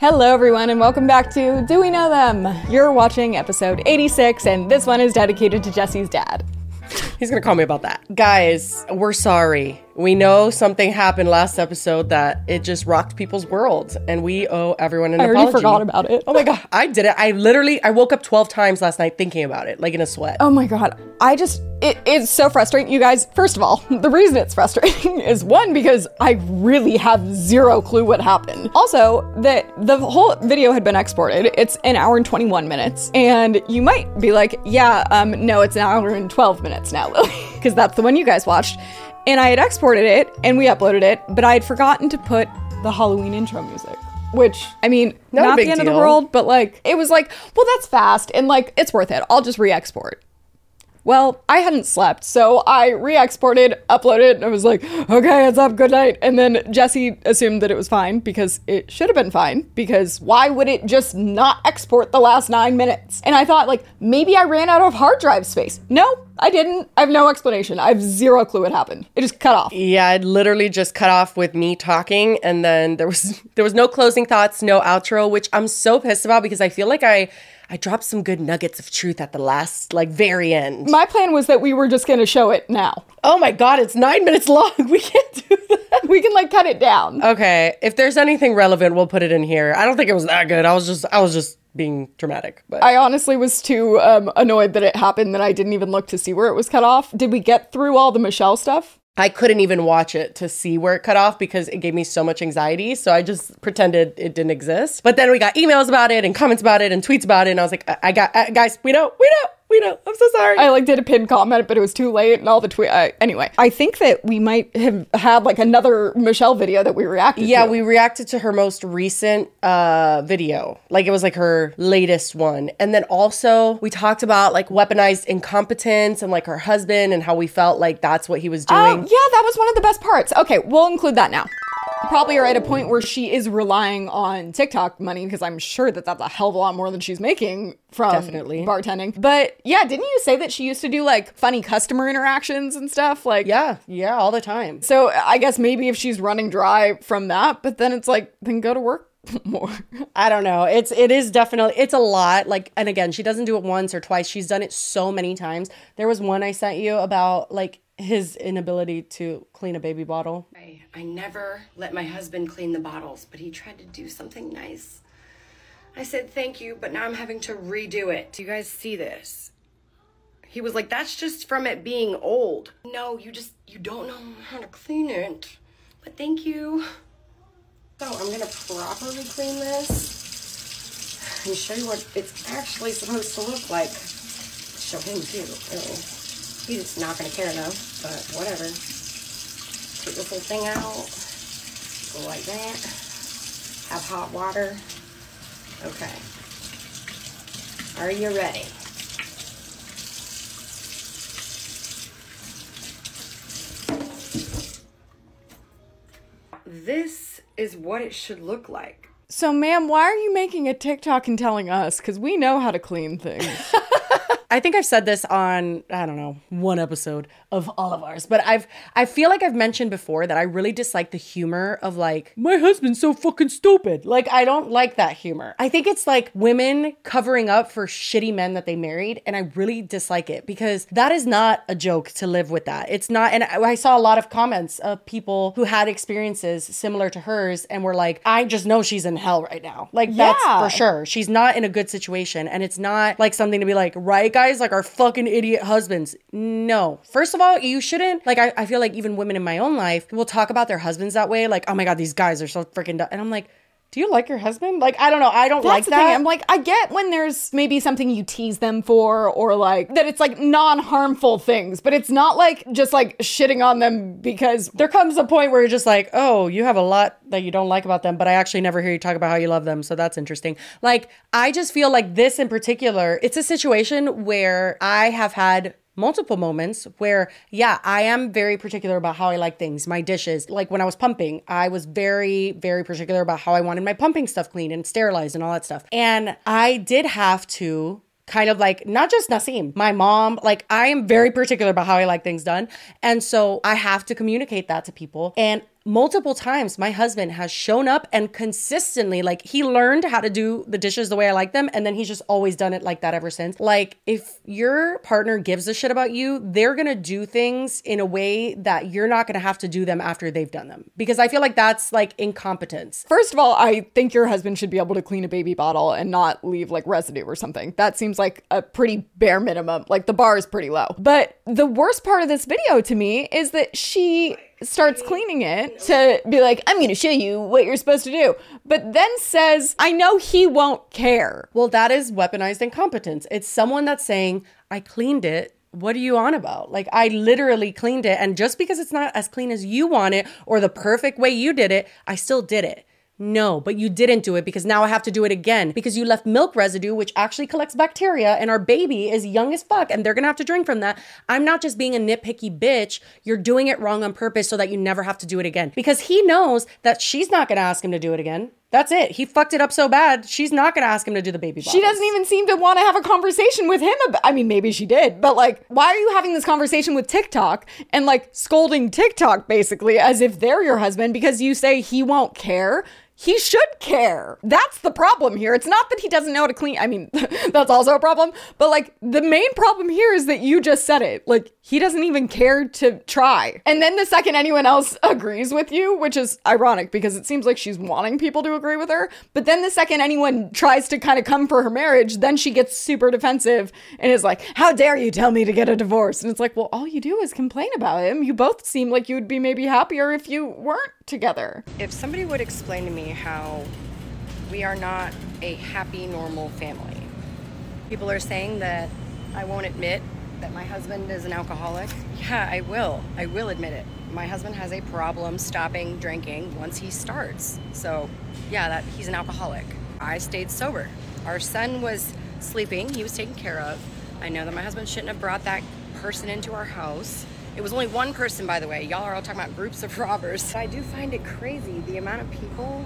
Hello, everyone, and welcome back to Do We Know Them? You're watching episode 86, and this one is dedicated to Jessi's dad. He's gonna call me about that. Guys, we're sorry. We know something happened last episode that it just rocked people's worlds, and we owe everyone an I already apology. forgot about it. Oh my god, I did it. I literally, I woke up 12 times last night thinking about it, like in a sweat. Oh my god, I just, it, it's so frustrating. You guys, first of all, the reason it's frustrating is one, because I really have zero clue what happened. Also, that the whole video had been exported. It's an hour and 21 minutes. And you might be like, yeah, um, no, it's an hour and 12 minutes now, Lily, because that's the one you guys watched. And I had exported it and we uploaded it, but I had forgotten to put the Halloween intro music. Which, I mean, Not not the end of the world, but like, it was like, well, that's fast and like, it's worth it. I'll just re export. Well, I hadn't slept, so I re exported, uploaded, and I was like, okay, it's up, good night. And then Jessi assumed that it was fine because it should have been fine, because why would it just not export the last nine minutes? And I thought, like, maybe I ran out of hard drive space. No, I didn't. I have no explanation. I have zero clue what happened. It just cut off. Yeah, it literally just cut off with me talking, and then there was there was no closing thoughts, no outro, which I'm so pissed about because I feel like I I dropped some good nuggets of truth at the last, like very end. My plan was that we were just gonna show it now. Oh my god, it's nine minutes long. We can't do that. We can like cut it down. Okay, if there's anything relevant, we'll put it in here. I don't think it was that good. I was just I was just being dramatic. But I honestly was too um, annoyed that it happened that I didn't even look to see where it was cut off. Did we get through all the Michelle stuff? I couldn't even watch it to see where it cut off because it gave me so much anxiety. So I just pretended it didn't exist. But then we got emails about it and comments about it and tweets about it. And I was like, I, I got, uh, guys, we know, we know, we know. I'm so sorry. I like did a pinned comment, but it was too late and all the tweet. Uh, anyway, I think that we might have had like another Michelle video that we reacted to. yeah, to. we reacted to her most recent uh, video. Like it was like her latest one. And then also we talked about like weaponized incompetence and like her husband and how we felt like that's what he was doing. Oh, yeah, that was one of the best parts. Okay, we'll include that now. Probably are at a point where she is relying on TikTok money because I'm sure that that's a hell of a lot more than she's making from Definitely. bartending. But yeah, didn't you say that she used to do like funny customer interactions and stuff? Like, yeah, yeah, all the time. So I guess maybe if she's running dry from that, but then it's like, then go to work more. I don't know. It's it is definitely it's a lot. Like and again, she doesn't do it once or twice. She's done it so many times. There was one I sent you about like his inability to clean a baby bottle. I, I never let my husband clean the bottles, but he tried to do something nice. I said thank you, but now I'm having to redo it. Do you guys see this? He was like, that's just from it being old. No, you just, you don't know how to clean it. But thank you. So I'm gonna properly clean this and show you what it's actually supposed to look like. Show him too, really. He's not gonna care though, but whatever. Take this whole thing out. Go like that. Have hot water. Okay. Are you ready? This is what it should look like. so, ma'am, why are you making a TikTok and telling us? Because we know how to clean things. I think I've said this on I don't know one episode of all of ours, but I've I feel like I've mentioned before that I really dislike the humor of like my husband's so fucking stupid. Like I don't like that humor. I think it's like women covering up for shitty men that they married, and I really dislike it because that is not a joke to live with that. It's not, and I I saw a lot of comments of people who had experiences similar to hers and were like, I just know she's in hell right now. Like that's Yeah. for sure. She's not in a good situation, and it's not like something to be like, right, guys, like our fucking idiot husbands. No. First of all, you shouldn't. Like, I, I feel like even women in my own life will talk about their husbands that way. Like, oh my God, these guys are so freaking. And I'm like, do you like your husband? Like, I don't know. I don't That's like that. thing. I'm like, I get when there's maybe something you tease them for, or like that it's like non harmful things, but it's not like just like shitting on them because there comes a point where you're just like, oh, you have a lot that you don't like about them, but I actually never hear you talk about how you love them. So that's interesting. Like, I just feel like this in particular, it's a situation where I have had multiple moments where yeah i am very particular about how i like things my dishes like when i was pumping i was very very particular about how i wanted my pumping stuff clean and sterilized and all that stuff and i did have to kind of like not just Nasim, my mom, like I am very particular about how I like things done. And so I have to communicate that to people. And multiple times my husband has shown up and consistently like he learned how to do the dishes the way I like them and then he's just always done it like that ever since. Like if your partner gives a shit about you, they're going to do things in a way that you're not going to have to do them after they've done them because I feel like that's like incompetence. First of all, I think your husband should be able to clean a baby bottle and not leave like residue or something. That seems like a pretty bare minimum. Like the bar is pretty low. But the worst part of this video to me is that she starts cleaning it to be like, I'm going to show you what you're supposed to do. But then says, I know he won't care. Well, that is weaponized incompetence. It's someone that's saying, I cleaned it. What are you on about? Like, I literally cleaned it. And just because it's not as clean as you want it or the perfect way you did it, I still did it. No, but you didn't do it because now I have to do it again because you left milk residue, which actually collects bacteria, and our baby is young as fuck and they're gonna have to drink from that. I'm not just being a nitpicky bitch. You're doing it wrong on purpose so that you never have to do it again because he knows that she's not gonna ask him to do it again. That's it. He fucked it up so bad. She's not going to ask him to do the baby bottles. She doesn't even seem to want to have a conversation with him. About, I mean, maybe she did, but like, why are you having this conversation with TikTok and like scolding TikTok basically as if they're your husband because you say he won't care? He should care. That's the problem here. It's not that he doesn't know how to clean. I mean, that's also a problem. But like, the main problem here is that you just said it. Like, he doesn't even care to try. And then the second anyone else agrees with you, which is ironic because it seems like she's wanting people to agree with her. But then the second anyone tries to kind of come for her marriage, then she gets super defensive and is like, How dare you tell me to get a divorce? And it's like, Well, all you do is complain about him. You both seem like you would be maybe happier if you weren't together. If somebody would explain to me how we are not a happy, normal family, people are saying that I won't admit that my husband is an alcoholic. Yeah, I will. I will admit it. My husband has a problem stopping drinking once he starts. So, yeah, that he's an alcoholic. I stayed sober. Our son was sleeping, he was taken care of. I know that my husband shouldn't have brought that person into our house. It was only one person, by the way. Y'all are all talking about groups of robbers. I do find it crazy the amount of people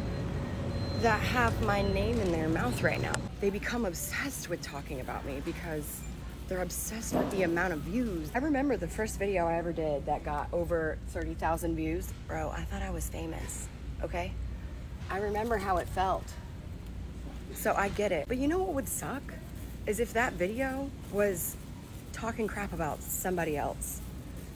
that have my name in their mouth right now. They become obsessed with talking about me because they're obsessed with the amount of views. I remember the first video I ever did that got over 30,000 views. Bro, I thought I was famous, okay? I remember how it felt. So I get it. But you know what would suck? Is if that video was talking crap about somebody else.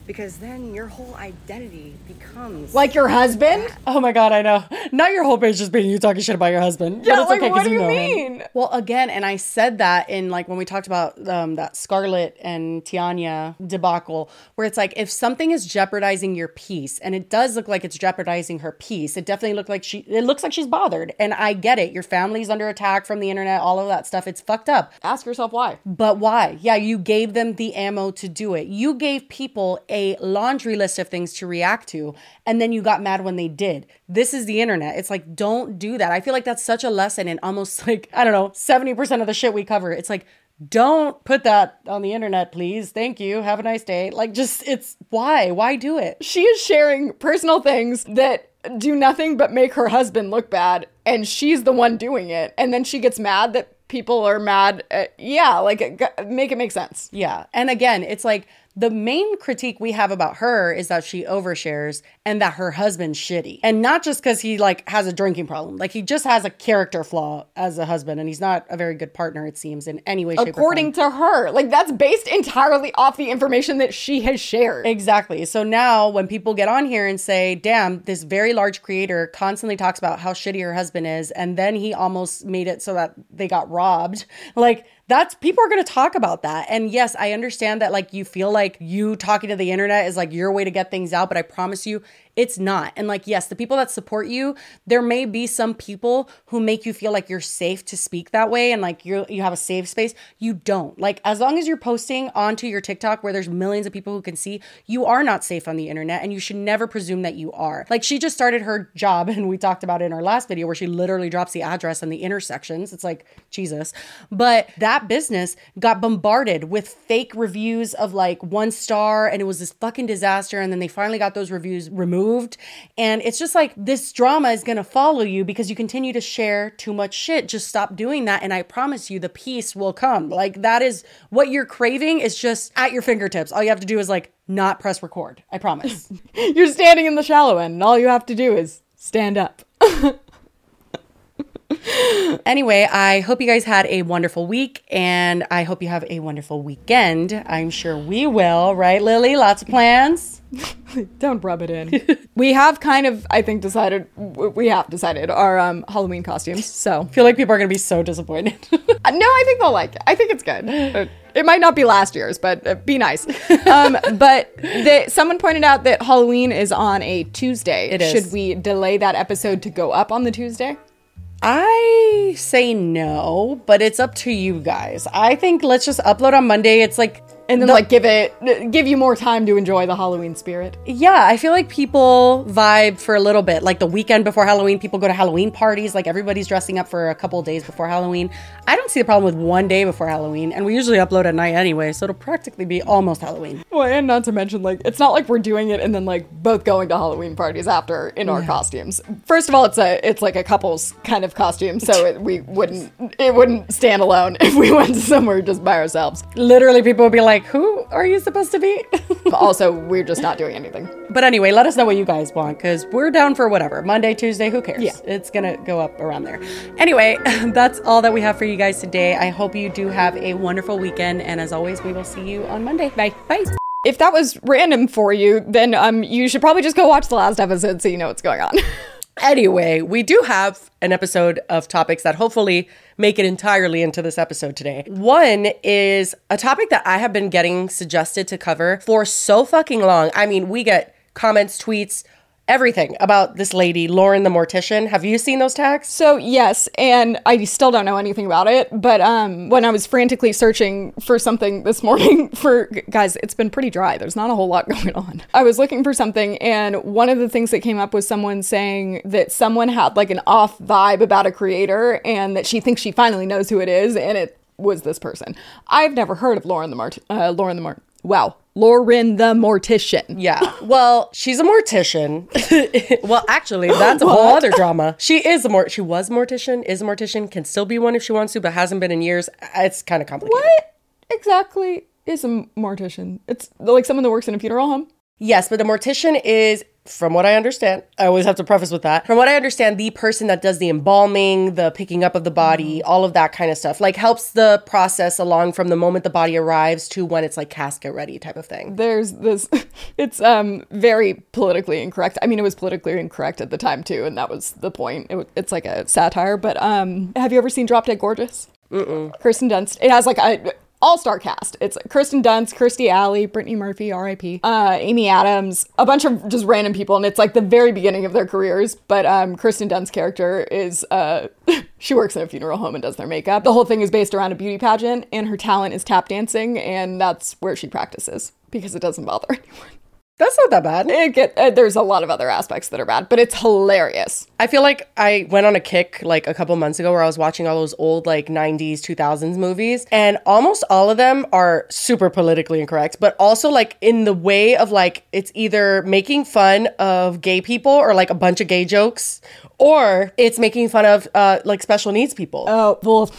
Because then your whole identity becomes Like your husband? Oh my god, I know. Not your whole page just being you talking shit about your husband. Yeah, but it's like, okay what 'cause do you know him. mean? Well, again, and I said that in like when we talked about um, that Scarlett and Tiana debacle, where it's like if something is jeopardizing your peace, and it does look like it's jeopardizing her peace, it definitely looked like she. It looks like she's bothered, and I get it. Your family's under attack from the internet, all of that stuff. It's fucked up. Ask yourself why. But why? Yeah, you gave them the ammo to do it. You gave people a laundry list of things to react to, and then you got mad when they did. This is the internet. It's like, don't do that. I feel like that's such a lesson in almost like, I don't know, 70% of the shit we cover. It's like, don't put that on the internet, please. Thank you. Have a nice day. Like, just, it's why? Why do it? She is sharing personal things that do nothing but make her husband look bad, and she's the one doing it. And then she gets mad that people are mad. At, yeah, like make it make sense. Yeah. And again, it's like the main critique we have about her is that she overshares and that her husband's shitty. And not just because he like has a drinking problem. Like he just has a character flaw as a husband and he's not a very good partner, it seems, in any way, shape. According to her, like that's based entirely off the information that she has shared. Exactly. So now when people get on here and say, damn, this very large creator constantly talks about how shitty her husband is, and then he almost made it so that they got robbed, like that's people are going to talk about that. And yes, I understand that like you feel like you talking to the internet is like your way to get things out, but I promise you, It's not. And like, yes, the people that support you, there may be some people who make you feel like you're safe to speak that way and like you you have a safe space. You don't. Like as long as you're posting onto your TikTok where there's millions of people who can see, you are not safe on the internet and you should never presume that you are. Like she just started her job and we talked about it in our last video where she literally drops the address and the intersections. It's like Jesus. But that business got bombarded with fake reviews of like one star and it was this fucking disaster and then they finally got those reviews removed and it's just like this drama is going to follow you because you continue to share too much shit. Just stop doing that. And I promise you, the peace will come. Like, that is what you're craving is just at your fingertips. All you have to do is like not press record. I promise. You're standing in the shallow end, and all you have to do is stand up. anyway, I hope you guys had a wonderful week and I hope you have a wonderful weekend. I'm sure we will, right, Lily? Lots of plans. Don't rub it in. we have kind of, I think, decided, we have decided our um, Halloween costumes. So I feel like people are going to be so disappointed. Uh, no, I think they'll like it. I think it's good. Uh, it might not be last year's, but uh, be nice. Um, but the, someone pointed out that Halloween is on a Tuesday. It is. Should we delay that episode to go up on the Tuesday? I say no, but it's up to you guys. I think let's just upload on Monday. It's like and then the, like give it give you more time to enjoy the Halloween spirit. Yeah, I feel like people vibe for a little bit. Like the weekend before Halloween, people go to Halloween parties. Like everybody's dressing up for a couple days before Halloween. I don't see the problem with one day before Halloween, and we usually upload at night anyway, so it'll practically be almost Halloween. Well, and not to mention like it's not like we're doing it and then like both going to Halloween parties after in our costumes. First of all, it's a it's like a couple's kind of costume, so it, we wouldn't it wouldn't stand alone if we went somewhere just by ourselves. Literally, people would be like, "Who are you supposed to be?" but also, we're just not doing anything. But anyway, let us know what you guys want because we're down for whatever. Monday, Tuesday, who cares? Yeah, it's gonna go up around there. Anyway, that's all that we have for you guys today. I hope you do have a wonderful weekend, and as always, we will see you on Monday. Bye. Bye. If that was random for you, then um, you should probably just go watch the last episode so you know what's going on. Anyway, we do have an episode of topics that hopefully make it entirely into this episode today. One is a topic that I have been getting suggested to cover for so fucking long. I mean, we get comments, tweets, everything about this lady, Lauren the mortician. Have you seen those tags? So yes, and I still don't know anything about it. But um, when I was frantically searching for something this morning, for guys, it's been pretty dry. There's not a whole lot going on. I was looking for something, and one of the things that came up was someone saying that someone had like an off vibe about a creator, and that she thinks she finally knows who it is, and it was this person. I've never heard of Lauren the Mart. Uh, Lauren the Mart. Wow, Lauren the mortician. Yeah. Well, she's a mortician. well, actually, that's a whole other drama. She is a mort. She was a mortician. Is a mortician. Can still be one if she wants to, but hasn't been in years. It's kind of complicated. What exactly is a mortician? It's like someone that works in a funeral home. Yes, but the mortician is from what I understand, I always have to preface with that. From what I understand, the person that does the embalming, the picking up of the body, all of that kind of stuff, like helps the process along from the moment the body arrives to when it's like casket ready type of thing. There's this, it's um very politically incorrect. I mean, it was politically incorrect at the time too, and that was the point. It, it's like a satire. But um, have you ever seen Drop Dead Gorgeous? Mm-mm. Kirsten Dunst. It has like a all-star cast. It's Kirsten Dunst, Kirstie Alley, Brittany Murphy, R.I.P., uh, Amy Adams, a bunch of just random people, and it's like the very beginning of their careers. But um, Dunst's character is uh, she works in a funeral home and does their makeup. The whole thing is based around a beauty pageant, and her talent is tap dancing, and that's where she practices because it doesn't bother anyone. That's not that bad. It get, uh, there's a lot of other aspects that are bad, but it's hilarious. I feel like I went on a kick like a couple months ago where I was watching all those old like 90s, 2000s movies, and almost all of them are super politically incorrect, but also like in the way of like it's either making fun of gay people or like a bunch of gay jokes, or it's making fun of uh, like special needs people. Oh, well,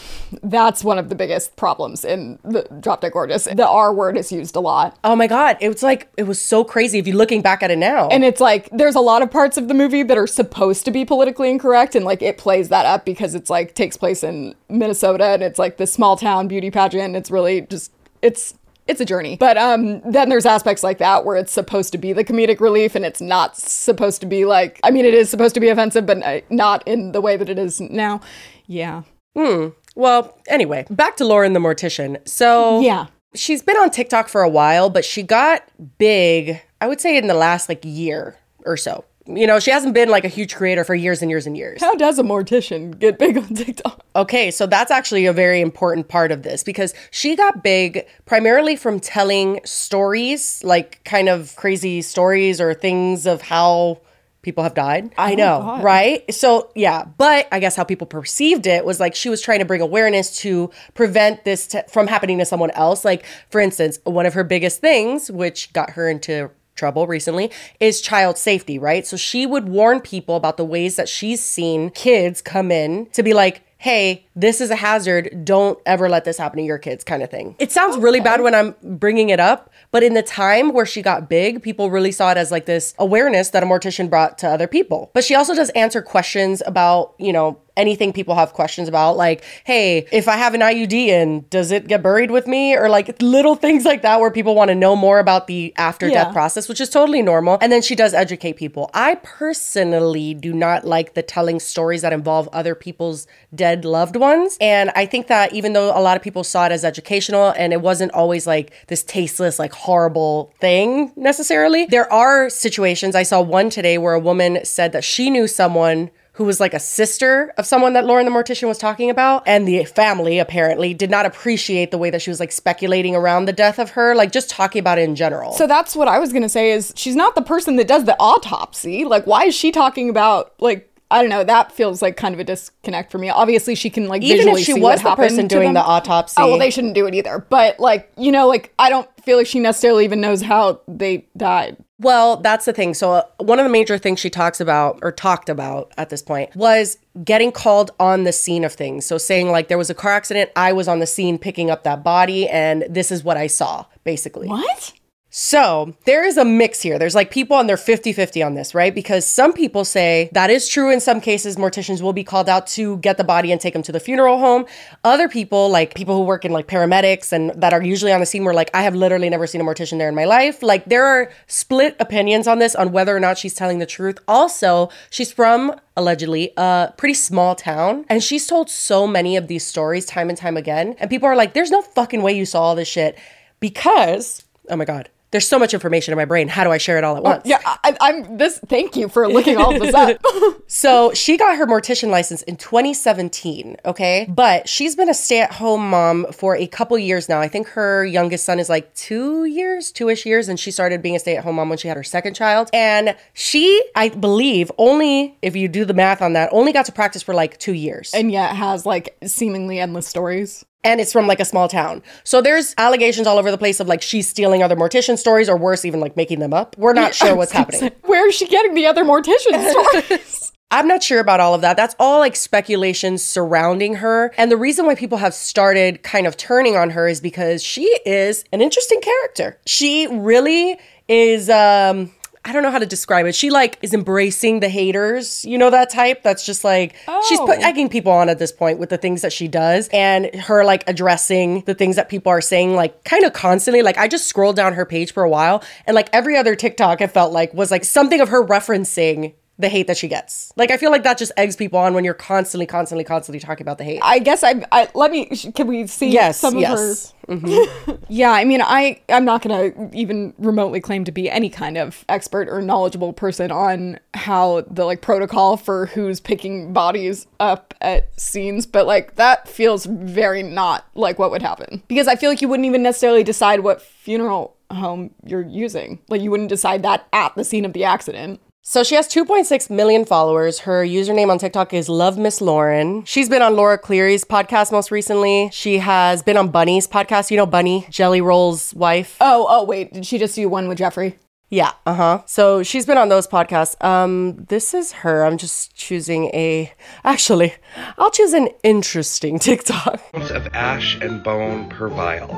that's one of the biggest problems in the Drop Dead Gorgeous. The R word is used a lot. Oh my God. It was like, it was so crazy if you're looking back at it now. And it's like, there's a lot of parts of the movie that are supposed to be politically incorrect. And like, it plays that up because it's like, takes place in Minnesota and it's like this small town beauty pageant. And It's really just, it's it's a journey. But um, then there's aspects like that where it's supposed to be the comedic relief and it's not supposed to be like, I mean, it is supposed to be offensive, but not in the way that it is now. Yeah. Hmm. Well, anyway, back to Lauren the mortician. So, yeah. She's been on TikTok for a while, but she got big, I would say, in the last like year or so You know, she hasn't been like a huge creator for years and years and years. How does a mortician get big on TikTok? Okay, so that's actually a very important part of this because she got big primarily from telling stories, like kind of crazy stories or things of how people have died. Oh I know, right? So, yeah, but I guess how people perceived it was like she was trying to bring awareness to prevent this t- from happening to someone else. Like, for instance, one of her biggest things, which got her into trouble recently is child safety, right? So she would warn people about the ways that she's seen kids come in to be like, hey, this is a hazard. Don't ever let this happen to your kids, kind of thing. It sounds really bad when I'm bringing it up, but in the time where she got big, people really saw it as like this awareness that a mortician brought to other people. But she also does answer questions about, you know, anything people have questions about, like, hey, if I have an IUD in, does it get buried with me? Or like little things like that where people want to know more about the after death Yeah. process, which is totally normal. And then she does educate people. I personally do not like the telling stories that involve other people's dead loved ones. And I think that even though a lot of people saw it as educational and it wasn't always like this tasteless, like horrible thing necessarily, there are situations. I saw one today where a woman said that she knew someone who was like a sister of someone that Lauren the mortician was talking about. And the family apparently did not appreciate the way that she was like speculating around the death of her, like just talking about it in general. So that's what I was gonna say is she's not the person that does the autopsy. Like, why is she talking about like I don't know? That feels like kind of a disconnect for me. Obviously, she can like Even if visually she was the person doing the autopsy. Oh well, they shouldn't do it either. But like you know, like I don't feel like she necessarily even knows how they died. Well, that's the thing. So, uh, one of the major things she talks about or talked about at this point was getting called on the scene of things. So, saying like there was a car accident, I was on the scene picking up that body, and this is what I saw, basically. What? So there is a mix here. There's like people on their 50 50 on this, right? Because some people say that is true in some cases. Morticians will be called out to get the body and take them to the funeral home. Other people, like people who work in like paramedics and that are usually on the scene, were like, I have literally never seen a mortician there in my life. Like there are split opinions on this on whether or not she's telling the truth. Also, she's from allegedly a pretty small town and she's told so many of these stories time and time again. And people are like, there's no fucking way you saw all this shit because, oh my God. There's so much information in my brain. How do I share it all at oh, once? Yeah, I, I'm this. Thank you for looking all this up. So she got her mortician license in 2017, okay? But she's been a stay at home mom for a couple years now. I think her youngest son is like two years, two ish years, and she started being a stay at home mom when she had her second child. And she, I believe, only, if you do the math on that, only got to practice for like two years. and yet has like seemingly endless stories. And it's from like a small town. So there's allegations all over the place of like she's stealing other mortician stories or worse, even like making them up. We're not sure what's happening. Where is she getting the other mortician stories? I'm not sure about all of that. That's all like speculation surrounding her. And the reason why people have started kind of turning on her is because she is an interesting character. She really is um I don't know how to describe it. She like is embracing the haters, you know that type. That's just like she's put Oh. egging people on at this point with the things that she does, and her like addressing the things that people are saying like kind of constantly. Like I just scrolled down her page for a while, and like every other TikTok, I felt like was like something of her referencing the hate that she gets. Like I feel like that just eggs people on when you're constantly, constantly, constantly talking about the hate. I guess I, I let me. Can we see yes, some of yes. her? Mm-hmm. Yeah, I mean, I I'm not gonna even remotely claim to be any kind of expert or knowledgeable person on how the like protocol for who's picking bodies up at scenes, but like that feels very not like what would happen because I feel like you wouldn't even necessarily decide what funeral home you're using. Like you wouldn't decide that at the scene of the accident. So she has 2.6 million followers. Her username on TikTok is Love Miss Lauren. She's been on Laura Clery's podcast most recently. She has been on Bunnie's podcast. You know Bunny, Jelly Roll's wife. Oh, oh wait, did she just do one with Jeffrey? Yeah, uh huh. So she's been on those podcasts. Um, this is her. I'm just choosing a. Actually, I'll choose an interesting TikTok. of ash and bone per vial.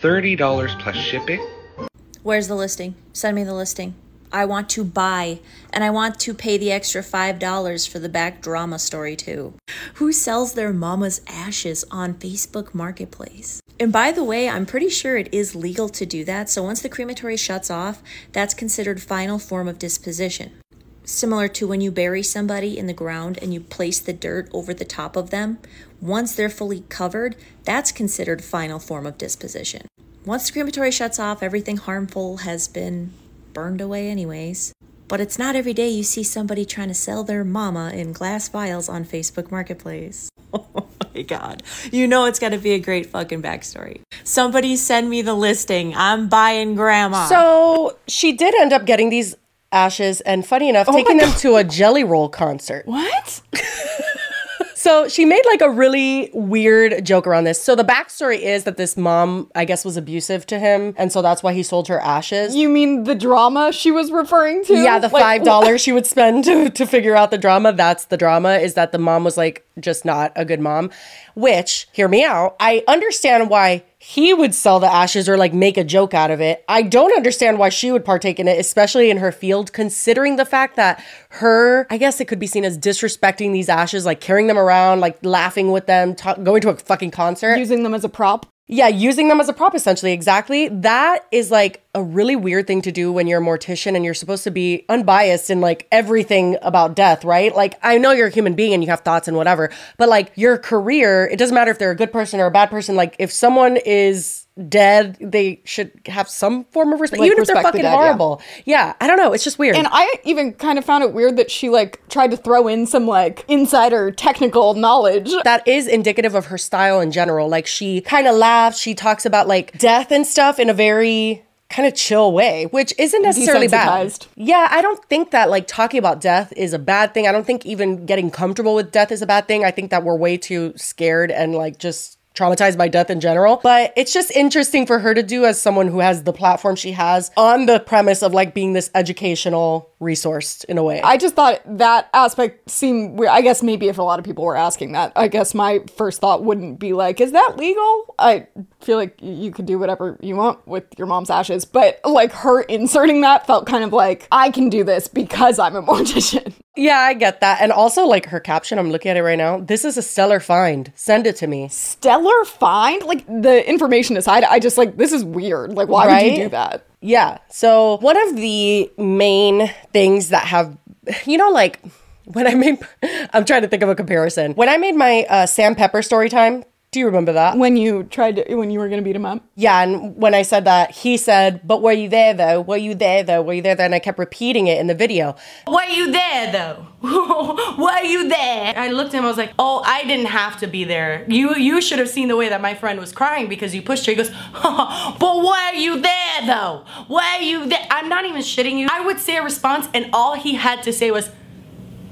$30 plus shipping. Where's the listing? Send me the listing. I want to buy, and I want to pay the extra $5 for the back drama story too. Who sells their mama's ashes on Facebook Marketplace? And by the way, I'm pretty sure it is legal to do that, so once the crematory shuts off, that's considered final form of disposition. Similar to when you bury somebody in the ground and you place the dirt over the top of them, once they're fully covered, that's considered final form of disposition. Once the crematory shuts off, everything harmful has been burned away, anyways. but it's not every day you see somebody trying to sell their mama in glass vials on Facebook Marketplace. Oh my god. You know it's gotta be a great fucking backstory. Somebody send me the listing. I'm buying grandma. So she did end up getting these ashes and funny enough, oh taking them to a Jelly Roll concert. What? So she made like a really weird joke around this. So the backstory is that this mom, I guess, was abusive to him, and so that's why he sold her ashes. You mean the drama she was referring to? yeah, the Like, five dollars she would spend to, to figure out the drama. That's the drama. Is that the mom was like just not a good mom. Which, hear me out. I understand why he would sell the ashes or like make a joke out of it. I don't understand why she would partake in it, especially in her field, considering the fact that her, I guess it could be seen as disrespecting these ashes, like carrying them around, like laughing with them, ta- going to a fucking concert. Using them as a prop. Yeah, using them as a prop, essentially. Exactly. That is like a really weird thing to do when you're a mortician and you're supposed to be unbiased in like everything about death, right? Like, I know you're a human being and you have thoughts and whatever, but like your career, it doesn't matter if they're a good person or a bad person. Like, if someone is dead, they should have some form of respect, Like, even if they're respect the fucking dead, horrible. Yeah. I don't know. It's just weird. And I even kind of found it weird that she like tried to throw in some like insider technical knowledge. that is indicative of her style in general. Like she kind of laughs, she talks about like death and stuff in a very kind of chill way, which isn't necessarily bad. Yeah, I don't think that like talking about death is a bad thing. I don't think even getting comfortable with death is a bad thing. I think that we're way too scared and like just traumatized by death in general. But it's just interesting for her to do as someone who has the platform she has on the premise of like being this educational resource in a way. I just thought that aspect seemed weird. I guess maybe if a lot of people were asking that, I guess my first thought wouldn't be like, is that legal? I feel like you could do whatever you want with your mom's ashes, but like her inserting that felt kind of like, I can do this because I'm a mortician. yeah, I get that. And also like her caption, I'm looking at it right now. This is a stellar find. Send it to me. Stellar find? Like the information aside, I just like, this is weird. Like, why would you do that? Yeah. So one of the main things that have, you know, like when I made, I'm trying to think of a comparison. When I made my uh, Sam Pepper story time, do you remember that? When you tried to, when you were going to beat him up? Yeah, and when I said that, he said, "But were you there though? Were you there though? Were you there?" though?" And I kept repeating it in the video. Were you there though? Were you there? I looked at him. I was like, "Oh, I didn't have to be there. You you should have seen the way that my friend was crying because you pushed her." He goes, "But were you there though? Were you there?" I'm not even shitting you. I would say a response, and all he had to say was,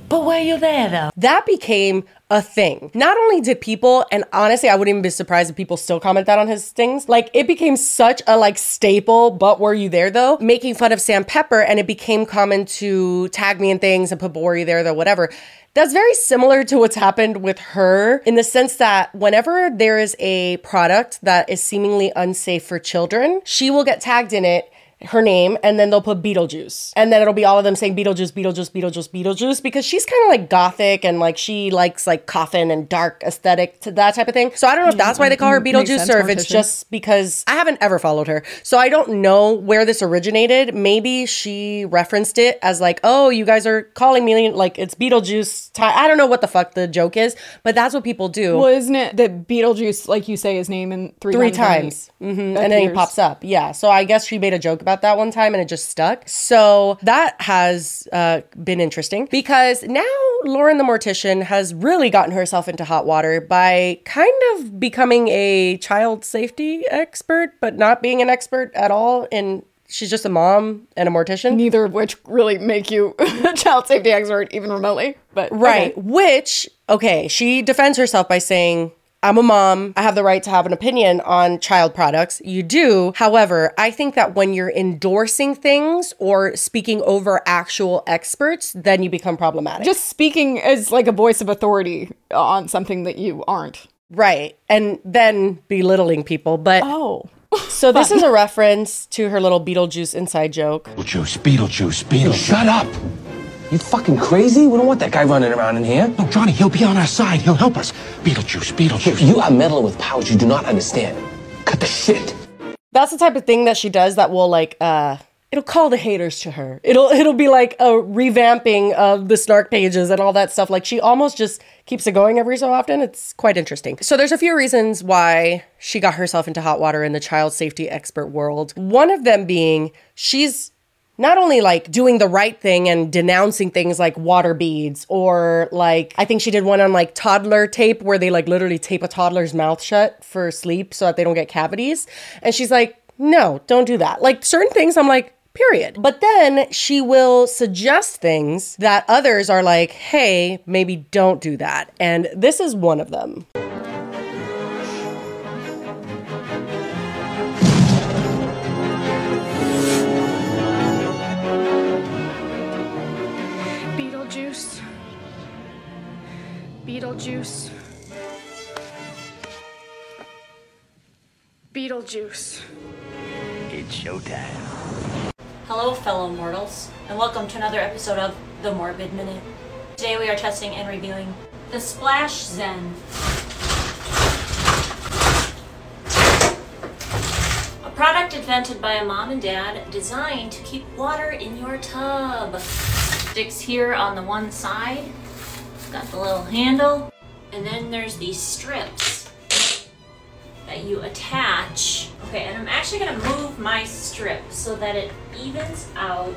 "But were you there though?" That became a thing. Not only did people, and honestly, I wouldn't even be surprised if people still comment that on his things. Like it became such a like staple. But were you there though? Making fun of Sam Pepper, and it became common to tag me in things and put "But were you there though?" Whatever. That's very similar to what's happened with her in the sense that whenever there is a product that is seemingly unsafe for children, she will get tagged in it her name and then they'll put Beetlejuice. And then it'll be all of them saying Beetlejuice, Beetlejuice, Beetlejuice, Beetlejuice because she's kind of like gothic and like she likes like coffin and dark aesthetic to that type of thing. So I don't know if that's why they call her Beetlejuice sense, or if it's just because I haven't ever followed her. So I don't know where this originated. Maybe she referenced it as like, "Oh, you guys are calling me like it's Beetlejuice time." I don't know what the fuck the joke is, but that's what people do. Well, isn't it that Beetlejuice, like you say his name in three, three times? times, hmm and then he pops up. Yeah, so I guess she made a joke about that one time, and it just stuck. So that has uh, been interesting because now Lauren the mortician has really gotten herself into hot water by kind of becoming a child safety expert, but not being an expert at all. And she's just a mom and a mortician. Neither of which really make you a child safety expert, even remotely. But Right. okay. Which, okay, she defends herself by saying, I'm a mom. I have the right to have an opinion on child products. You do. However, I think that when you're endorsing things or speaking over actual experts, then you become problematic. just speaking as like a voice of authority on something that you aren't. right. And then belittling people. But Oh. so this is a reference to her little Beetlejuice inside joke. Beetlejuice, Beetlejuice, Beetlejuice. Shut up! You fucking crazy? We don't want that guy running around in here. No, Johnny, he'll be on our side. He'll help us. Beetlejuice, Beetlejuice. You are meddling with powers you do not understand. Cut the shit. that's the type of thing that she does that will like uh it'll call the haters to her it'll it'll be like a revamping of the snark pages and all that stuff like she almost just keeps it going every so often it's quite interesting so there's a few reasons why she got herself into hot water in the child safety expert world one of them being she's not only like doing the right thing and denouncing things like water beads or like I think she did one on like toddler tape where they like literally tape a toddler's mouth shut for sleep so that they don't get cavities. And she's like, no, don't do that. Like certain things, I'm like, period. But then she will suggest things that others are like, hey, maybe don't do that. And this is one of them. Beetlejuice. Beetlejuice. It's showtime. Hello, fellow mortals, and welcome to another episode of The Morbid Minute. Today we are testing and reviewing the Splash Zen. A product invented by a mom and dad designed to keep water in your tub. Sticks here on the one side, got the little handle, and then there's these strips that you attach. Okay, and I'm actually gonna move my strip so that it evens out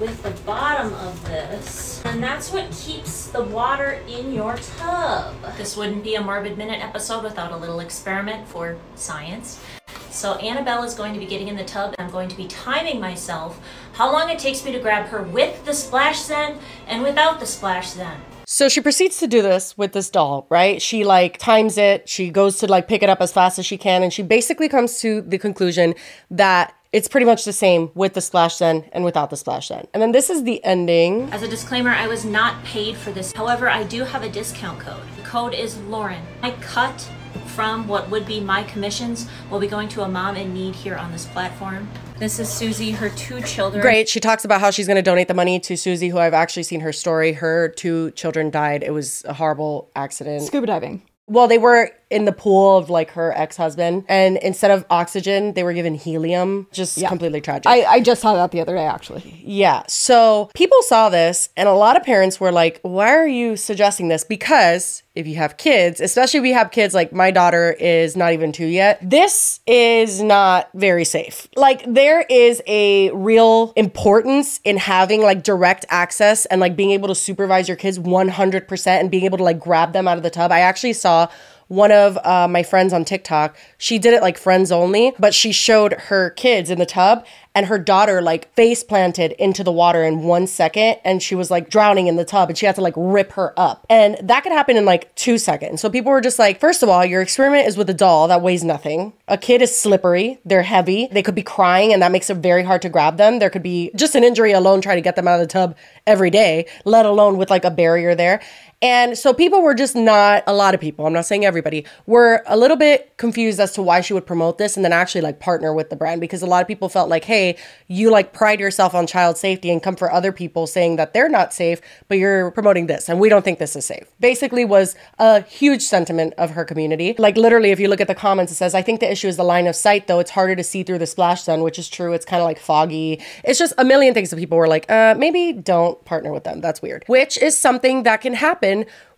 with the bottom of this. And that's what keeps the water in your tub. This wouldn't be a Morbid Minute episode without a little experiment for science. So Annabelle is going to be getting in the tub and I'm going to be timing myself how long it takes me to grab her with the splash zen and without the splash zen. So she proceeds to do this with this doll, right? She like times it, she goes to like pick it up as fast as she can, and she basically comes to the conclusion that it's pretty much the same with the splash zen and without the splash zen. And then this is the ending. As a disclaimer, I was not paid for this. However, I do have a discount code. The code is Lauren. I cut from what would be my commissions will be going to a mom in need here on this platform. This is Susie, her two children. Great. She talks about how she's going to donate the money to Susie, who I've actually seen her story. Her two children died. It was a horrible accident. Scuba diving. Well, they were in the pool of like her ex husband, and instead of oxygen, they were given helium. Just Yeah. completely tragic. I, I just saw that the other day, actually. Yeah. So people saw this, and a lot of parents were like, why are you suggesting this? Because if you have kids, especially if you have kids, like my daughter is not even two yet, this is not very safe. Like, there is a real importance in having like direct access and like being able to supervise your kids 100% and being able to like grab them out of the tub. I actually saw one of uh, my friends on TikTok, she did it like friends only, but she showed her kids in the tub and her daughter like face planted into the water in one second and she was like drowning in the tub and she had to like rip her up. And that could happen in like two seconds. So people were just like, first of all, your experiment is with a doll that weighs nothing. A kid is slippery, they're heavy, they could be crying and that makes it very hard to grab them. There could be just an injury alone trying to get them out of the tub every day, let alone with like a barrier there. And so people were just not, a lot of people, I'm not saying everybody, were a little bit confused as to why she would promote this and then actually like partner with the brand because a lot of people felt like, hey, you like pride yourself on child safety and come for other people saying that they're not safe, but you're promoting this and we don't think this is safe. Basically, was a huge sentiment of her community. Like literally, if you look at the comments, it says, I think the issue is the line of sight, though it's harder to see through the splash zone, which is true. It's kind of like foggy. It's just a million things that people were like, uh, maybe don't partner with them. That's weird. Which is something that can happen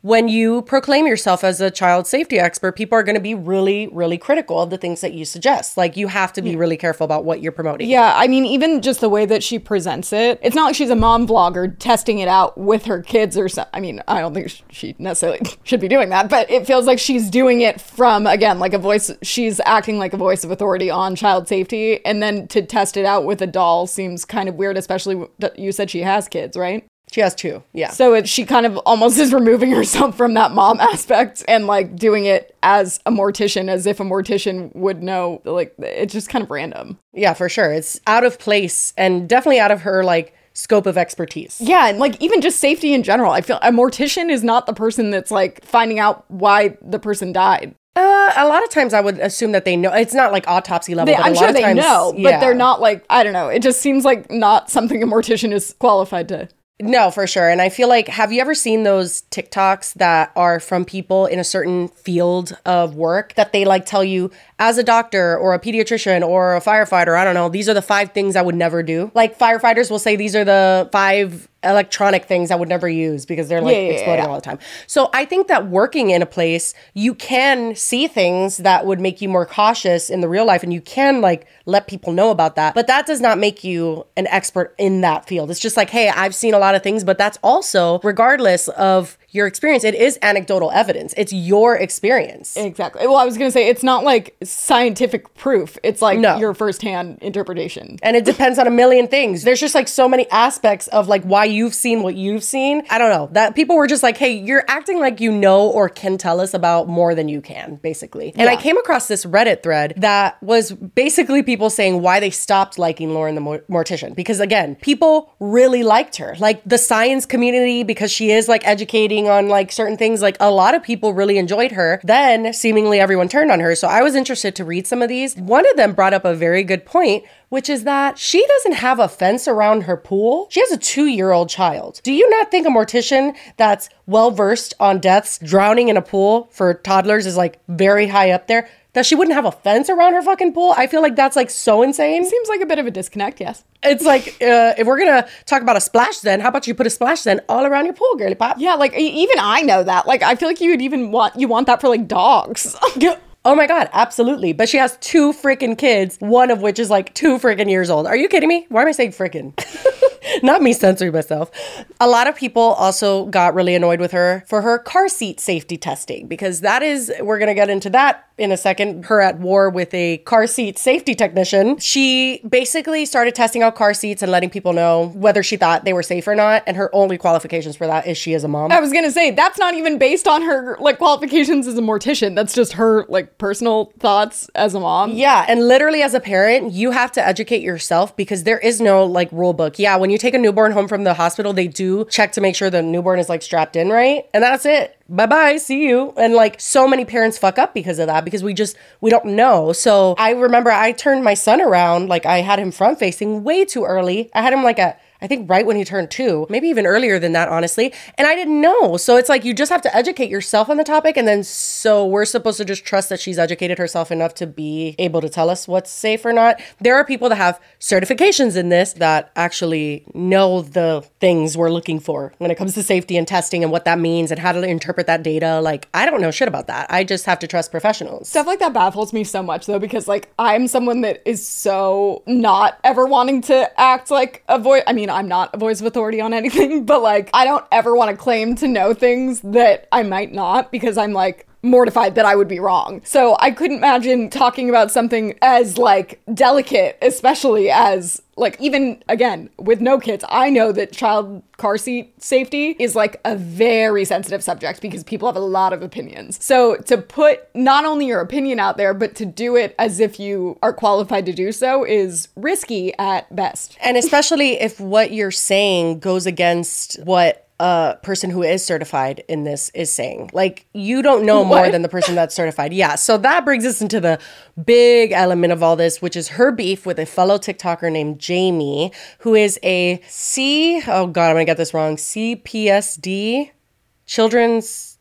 when you proclaim yourself as a child safety expert, people are going to be really, really critical of the things that you suggest. Like, you have to be really careful about what you're promoting. Yeah, I mean, even just the way that she presents it, it's not like she's a mom vlogger testing it out with her kids or something. I mean, I don't think she necessarily should be doing that, but it feels like she's doing it from, again, like a voice, she's acting like a voice of authority on child safety. And then to test it out with a doll seems kind of weird, especially you said she has kids, right? She has two. Yeah. So it, she kind of almost is removing herself from that mom aspect and like doing it as a mortician, as if a mortician would know. Like it's just kind of random. Yeah, for sure. It's out of place and definitely out of her like scope of expertise. Yeah, and like even just safety in general. I feel a mortician is not the person that's like finding out why the person died. Uh, a lot of times I would assume that they know. It's not like autopsy level. They, but a I'm lot sure of they times- know, but yeah. they're not like I don't know. It just seems like not something a mortician is qualified to. No, for sure. And I feel like, have you ever seen those TikToks that are from people in a certain field of work that they like tell you, as a doctor or a pediatrician or a firefighter, I don't know, these are the five things I would never do? Like firefighters will say these are the five electronic things I would never use because they're like Yeah, exploding yeah. all the time. So I think that working in a place, you can see things that would make you more cautious in the real life and you can like let people know about that. But that does not make you an expert in that field. It's just like, hey, I've seen a lot of things, but that's also regardless of your experience, it is anecdotal evidence. It's your experience. Exactly. Well, I was going to say it's not like scientific proof. It's like No. your firsthand interpretation. and it depends on a million things. There's just like so many aspects of like why you've seen what you've seen. I don't know. That people were just like, "Hey, you're acting like you know or can tell us about more than you can," basically. And I came across this Reddit thread that was basically people saying why they stopped liking Lauren the Mortician because again, people really liked her. Like the science community because she is like educating on like certain things, like a lot of people really enjoyed her. Then seemingly everyone turned on her. So I was interested to read some of these. One of them brought up a very good point which is that she doesn't have a fence around her pool. She has a two year old child. Do you not think a mortician that's well versed on deaths drowning in a pool for toddlers is like very high up there? That she wouldn't have a fence around her fucking pool? I feel like that's like so insane. Seems like a bit of a disconnect, yes. It's like, uh, if we're gonna talk about a splash then, how about you put a splash then all around your pool, girly pop? Yeah, like even I know that. Like I feel like you would even want you want that for like dogs. Oh my God, absolutely. But she has two freaking kids, one of which is like two freaking years old. Are you kidding me? Why am I saying freaking? Not me censoring myself. A lot of people also got really annoyed with her for her car seat safety testing because that is, we're going to get into that in a second. Her at war with a car seat safety technician. She basically started testing out car seats and letting people know whether she thought they were safe or not. And her only qualifications for that is she is a mom. I was gonna say that's not even based on her like qualifications as a mortician. That's just her like personal thoughts as a mom. Yeah, and literally as a parent, you have to educate yourself because there is no like rule book. Yeah, when you take a newborn home from the hospital, they do check to make sure the newborn is like strapped in right, and that's it. Bye bye, see you. And like so many parents fuck up because of that because we just we don't know. So I remember I turned my son around, like I had him front facing way too early. I had him like a I think right when he turned two, maybe even earlier than that, honestly. And I didn't know. So it's like you just have to educate yourself on the topic. And then so we're supposed to just trust that she's educated herself enough to be able to tell us what's safe or not. There are people that have certifications in this that actually know the things we're looking for when it comes to safety and testing and what that means and how to interpret that data. Like, I don't know shit about that. I just have to trust professionals. Stuff like that baffles me so much though because like I'm someone that is so not ever wanting to act like a voice. I mean, I'm not a voice of authority on anything, but like I don't ever want to claim to know things that I might not because I'm like mortified that I would be wrong. So I couldn't imagine talking about something as like delicate, especially as like even again with no kids. I know that child car seat safety is like a very sensitive subject because people have a lot of opinions. So to put not only your opinion out there, but to do it as if you are qualified to do so is risky at best. And especially if what you're saying goes against what a person who is certified in this is saying. Like, you don't know more What? than the person that's certified. Yeah. So that brings us into the big element of all this, which is her beef with a fellow TikToker named Jamie, who is a C, oh God, I'm going to get this wrong, CPSD, children's.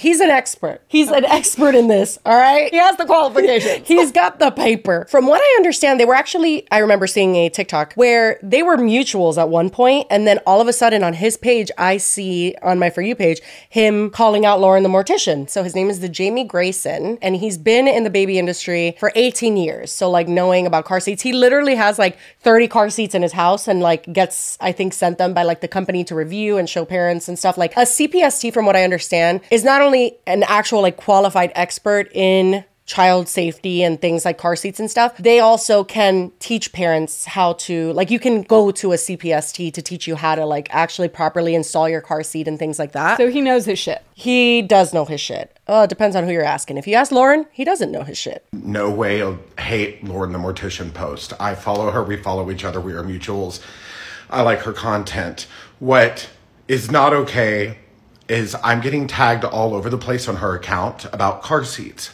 He's an expert. He's an expert in this, all right? He has the qualifications. He's got the paper. From what I understand, they were actually, I remember seeing a TikTok where they were mutuals at one point, and then all of a sudden on his page, I see on my For You page him calling out Lauren the mortician. So his name is the Jamie Grayson, and he's been in the baby industry for 18 years. So, like, knowing about car seats, he literally has like 30 car seats in his house and like gets, I think, sent them by like the company to review and show parents and stuff. Like, a CPST, from what I understand, is not only an actual like qualified expert in child safety and things like car seats and stuff, they also can teach parents how to, like, you can go to a CPST to teach you how to, like, actually properly install your car seat and things like that. So he knows his shit. He does know his shit. Oh, it depends on who you're asking. If you ask Lauren, he doesn't know his shit. No way of hate Lauren the Mortician post. I follow her, we follow each other, we are mutuals. I like her content. What is not okay is I'm getting tagged all over the place on her account about car seats.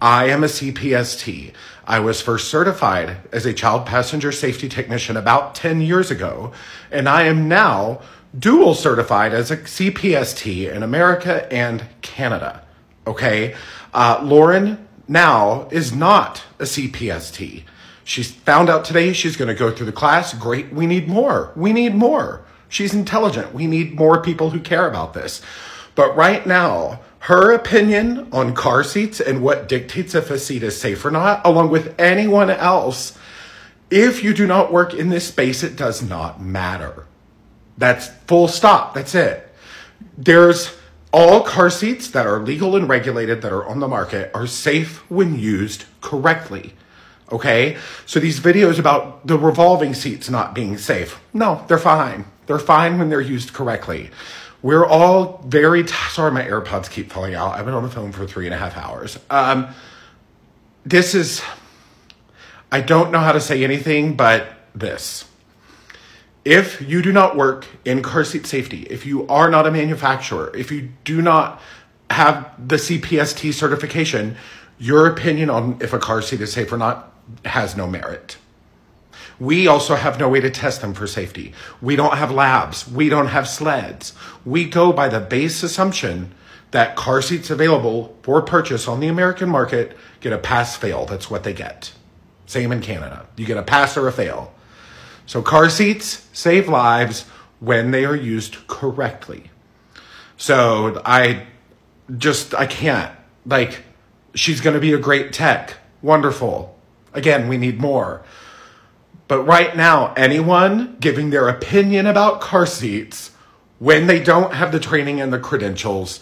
I am a CPST. I was first certified as a child passenger safety technician about 10 years ago, and I am now dual certified as a CPST in America and Canada. Okay? Uh, Lauren now is not a CPST. She's found out today she's going to go through the class. Great. We need more. We need more. She's intelligent. We need more people who care about this. But right now, her opinion on car seats and what dictates if a seat is safe or not, along with anyone else, if you do not work in this space, it does not matter. That's full stop. That's it. There's all car seats that are legal and regulated that are on the market are safe when used correctly. Okay? So these videos about the revolving seats not being safe, no, they're fine. They're fine when they're used correctly. We're all very t- sorry. My AirPods keep falling out. I've been on the phone for three and a half hours. Um, this is. I don't know how to say anything but this. If you do not work in car seat safety, if you are not a manufacturer, if you do not have the CPST certification, your opinion on if a car seat is safe or not has no merit. We also have no way to test them for safety. We don't have labs. We don't have sleds. We go by the base assumption that car seats available for purchase on the American market get a pass fail. That's what they get. Same in Canada. You get a pass or a fail. So car seats save lives when they are used correctly. So I just, I can't. Like, she's going to be a great tech. Wonderful. Again, we need more. But right now, anyone giving their opinion about car seats when they don't have the training and the credentials,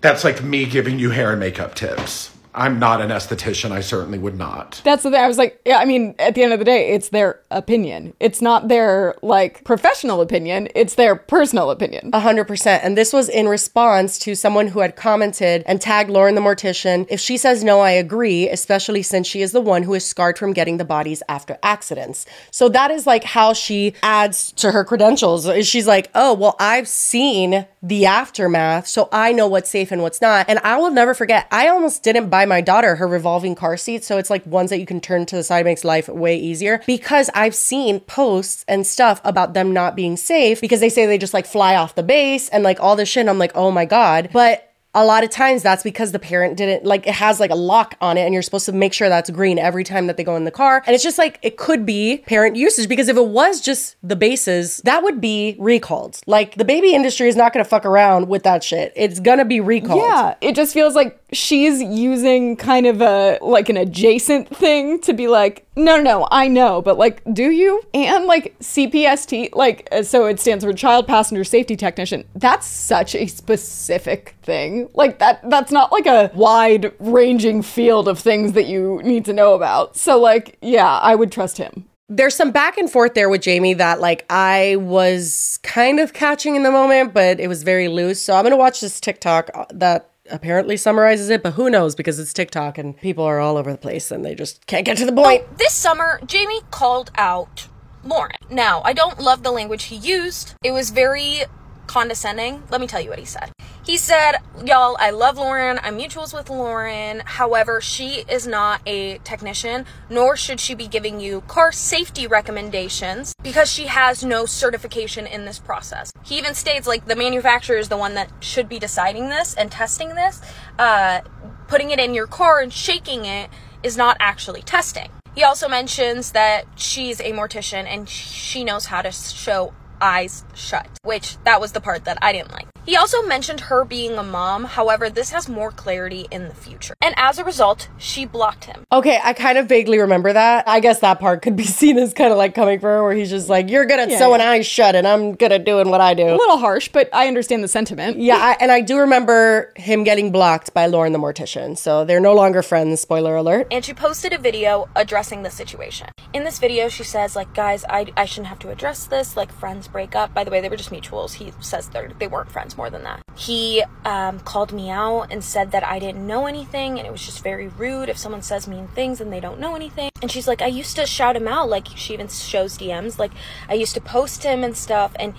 that's like me giving you hair and makeup tips. I'm not an esthetician. I certainly would not. That's the thing. I was like, yeah, I mean, at the end of the day, it's their opinion. It's not their like professional opinion. It's their personal opinion. A hundred percent. And this was in response to someone who had commented and tagged Lauren the mortician. If she says no, I agree, especially since she is the one who is scarred from getting the bodies after accidents. So that is like how she adds to her credentials. She's like, oh, well, I've seen the aftermath, so I know what's safe and what's not. And I will never forget, I almost didn't buy my daughter her revolving car seat. So it's like ones that you can turn to the side, makes life way easier because I've seen posts and stuff about them not being safe because they say they just like fly off the base and like all this shit. And I'm like, oh my God. But a lot of times that's because the parent didn't like it has like a lock on it and you're supposed to make sure that's green every time that they go in the car and it's just like it could be parent usage because if it was just the bases that would be recalled like the baby industry is not going to fuck around with that shit it's going to be recalled Yeah, it just feels like she's using kind of a like an adjacent thing to be like, no, no, no, I know, but like, do you? And like CPST, like, uh, so it stands for Child Passenger Safety Technician. That's such a specific thing. Like that, that's not like a wide ranging field of things that you need to know about. So like, yeah, I would trust him. there's some back and forth there with Jamie that like I was kind of catching in the moment, but it was very loose. So I'm gonna watch this TikTok uh, that apparently summarizes it, but who knows because it's TikTok and people are all over the place and they just can't get to the point. Oh, this summer, Jamie called out Lauren. Now, I don't love the language he used. It was very condescending. Let me tell you what he said. He said, Y'all, I love Lauren. I'm mutuals with Lauren. However, she is not a technician, nor should she be giving you car safety recommendations because she has no certification in this process. He even states, like, the manufacturer is the one that should be deciding this and testing this. Uh, putting it in your car and shaking it is not actually testing. He also mentions that she's a mortician and she knows how to show eyes shut, which that was the part that I didn't like. He also mentioned her being a mom, however, this has more clarity in the future. And as a result, she blocked him. Okay, I kind of vaguely remember that. I guess that part could be seen as kind of like coming from her, where he's just like, "You're good at Yeah, sewing yeah. eyes shut, and I'm good at doing what I do." A little harsh, but I understand the sentiment. Yeah, I, and I do remember him getting blocked by Lauren the mortician. So they're no longer friends. Spoiler alert. And she posted a video addressing the situation. In this video, she says, like, guys, I, I shouldn't have to address this. Like, friends break up. By the way, they were just mutuals. He says they they weren't friends more than that. He um, called me out and said that I didn't know anything and it was just very rude if someone says mean things and they don't know anything. And she's like, I used to shout him out. Like, she even shows DMs. Like, I used to post him and stuff. And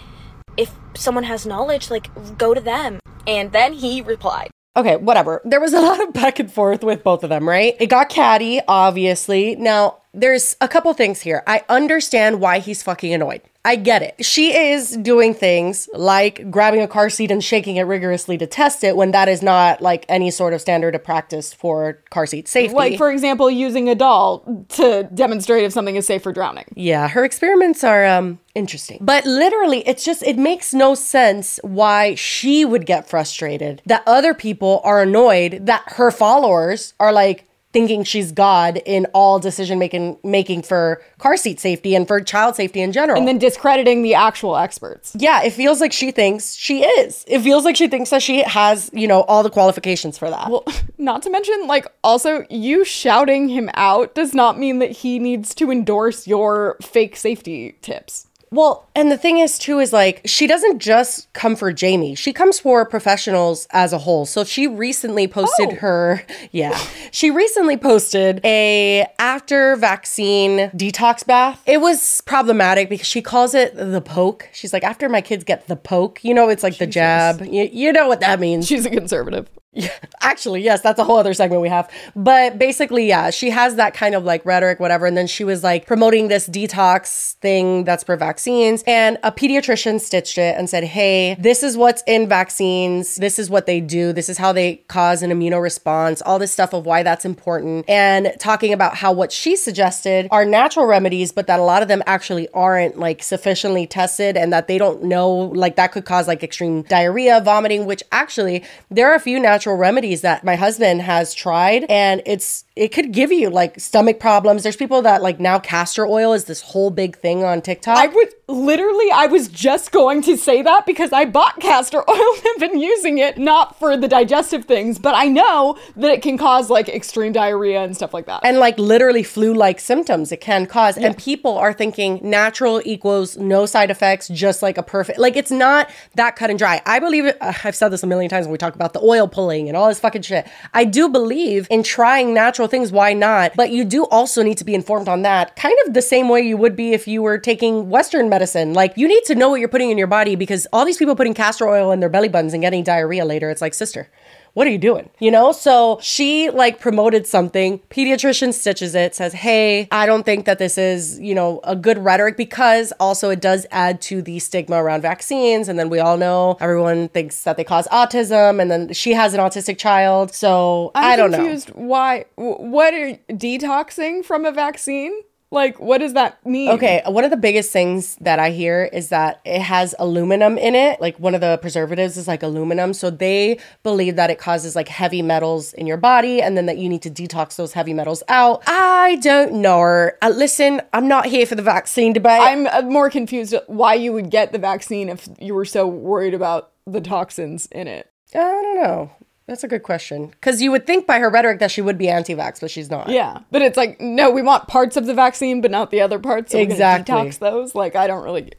if someone has knowledge, like, go to them. And then he replied. Okay, whatever. There was a lot of back and forth with both of them, right? It got catty, obviously. Now, there's a couple things here. I understand why he's fucking annoyed. I get it. She is doing things like grabbing a car seat and shaking it rigorously to test it when that is not like any sort of standard of practice for car seat safety. Like, for example, using a doll to demonstrate if something is safe for drowning. Yeah, her experiments are um interesting. But literally, it's just it makes no sense why she would get frustrated that other people are annoyed that her followers are like thinking she's God in all decision making making for car seat safety and for child safety in general. And then discrediting the actual experts. Yeah, it feels like she thinks she is. It feels like she thinks that she has, you know, all the qualifications for that. Well, not to mention, like, also, you shouting him out does not mean that he needs to endorse your fake safety tips. Well, and the thing is too is like she doesn't just come for Jamie. She comes for professionals as a whole. So she recently posted Oh. her yeah. She recently posted a after vaccine detox bath. It was problematic because she calls it the poke. She's like after my kids get the poke, you know it's like the jab. You, you know what that means. She's a conservative. Yeah, actually, yes, that's a whole other segment we have. But basically, yeah, she has that kind of like rhetoric, whatever. And then she was like promoting this detox thing that's for vaccines. And a pediatrician stitched it and said, hey, this is what's in vaccines. This is what they do. This is how they cause an immunoresponse, all this stuff of why that's important. And talking about how what she suggested are natural remedies, but that a lot of them actually aren't like sufficiently tested and that they don't know, like that could cause like extreme diarrhea, vomiting, which actually there are a few natural remedies that my husband has tried and it's it could give you like stomach problems. There's people that like now castor oil is this whole big thing on TikTok. I would literally, I was just going to say that because I bought castor oil and have been using it not for the digestive things, but I know that it can cause like extreme diarrhea and stuff like that. and like literally flu like symptoms it can cause. And people are thinking natural equals no side effects, just like a perfect, like it's not that cut and dry. I believe it. uh, I've said this a million times when we talk about the oil pulling and all this fucking shit. I do believe in trying natural things. Why not? But you do also need to be informed on that, kind of the same way you would be if you were taking Western medicine. Like you need to know what you're putting in your body because all these people putting castor oil in their belly buttons and getting diarrhea later, it's like, sister what are you doing? You know? So she like promoted something. Pediatrician stitches it, says, Hey, I don't think that this is, you know, a good rhetoric because also it does add to the stigma around vaccines. And then we all know everyone thinks that they cause autism. And then she has an autistic child. So I'm I do not confused. Why? What are detoxing from a vaccine? Like, what does that mean? Okay, one of the biggest things that I hear is that it has aluminum in it. Like one of the preservatives is like aluminum. So they believe that it causes like heavy metals in your body and then that you need to detox those heavy metals out. I don't know. Uh, listen, I'm not here for the vaccine debate. I'm uh, more confused why you would get the vaccine if you were so worried about the toxins in it. I don't know. That's a good question. Because you would think by her rhetoric that she would be anti vax, but she's not. Yeah, but it's like no, we want parts of the vaccine, but not the other parts. So we're Exactly. detox those. Like I don't really.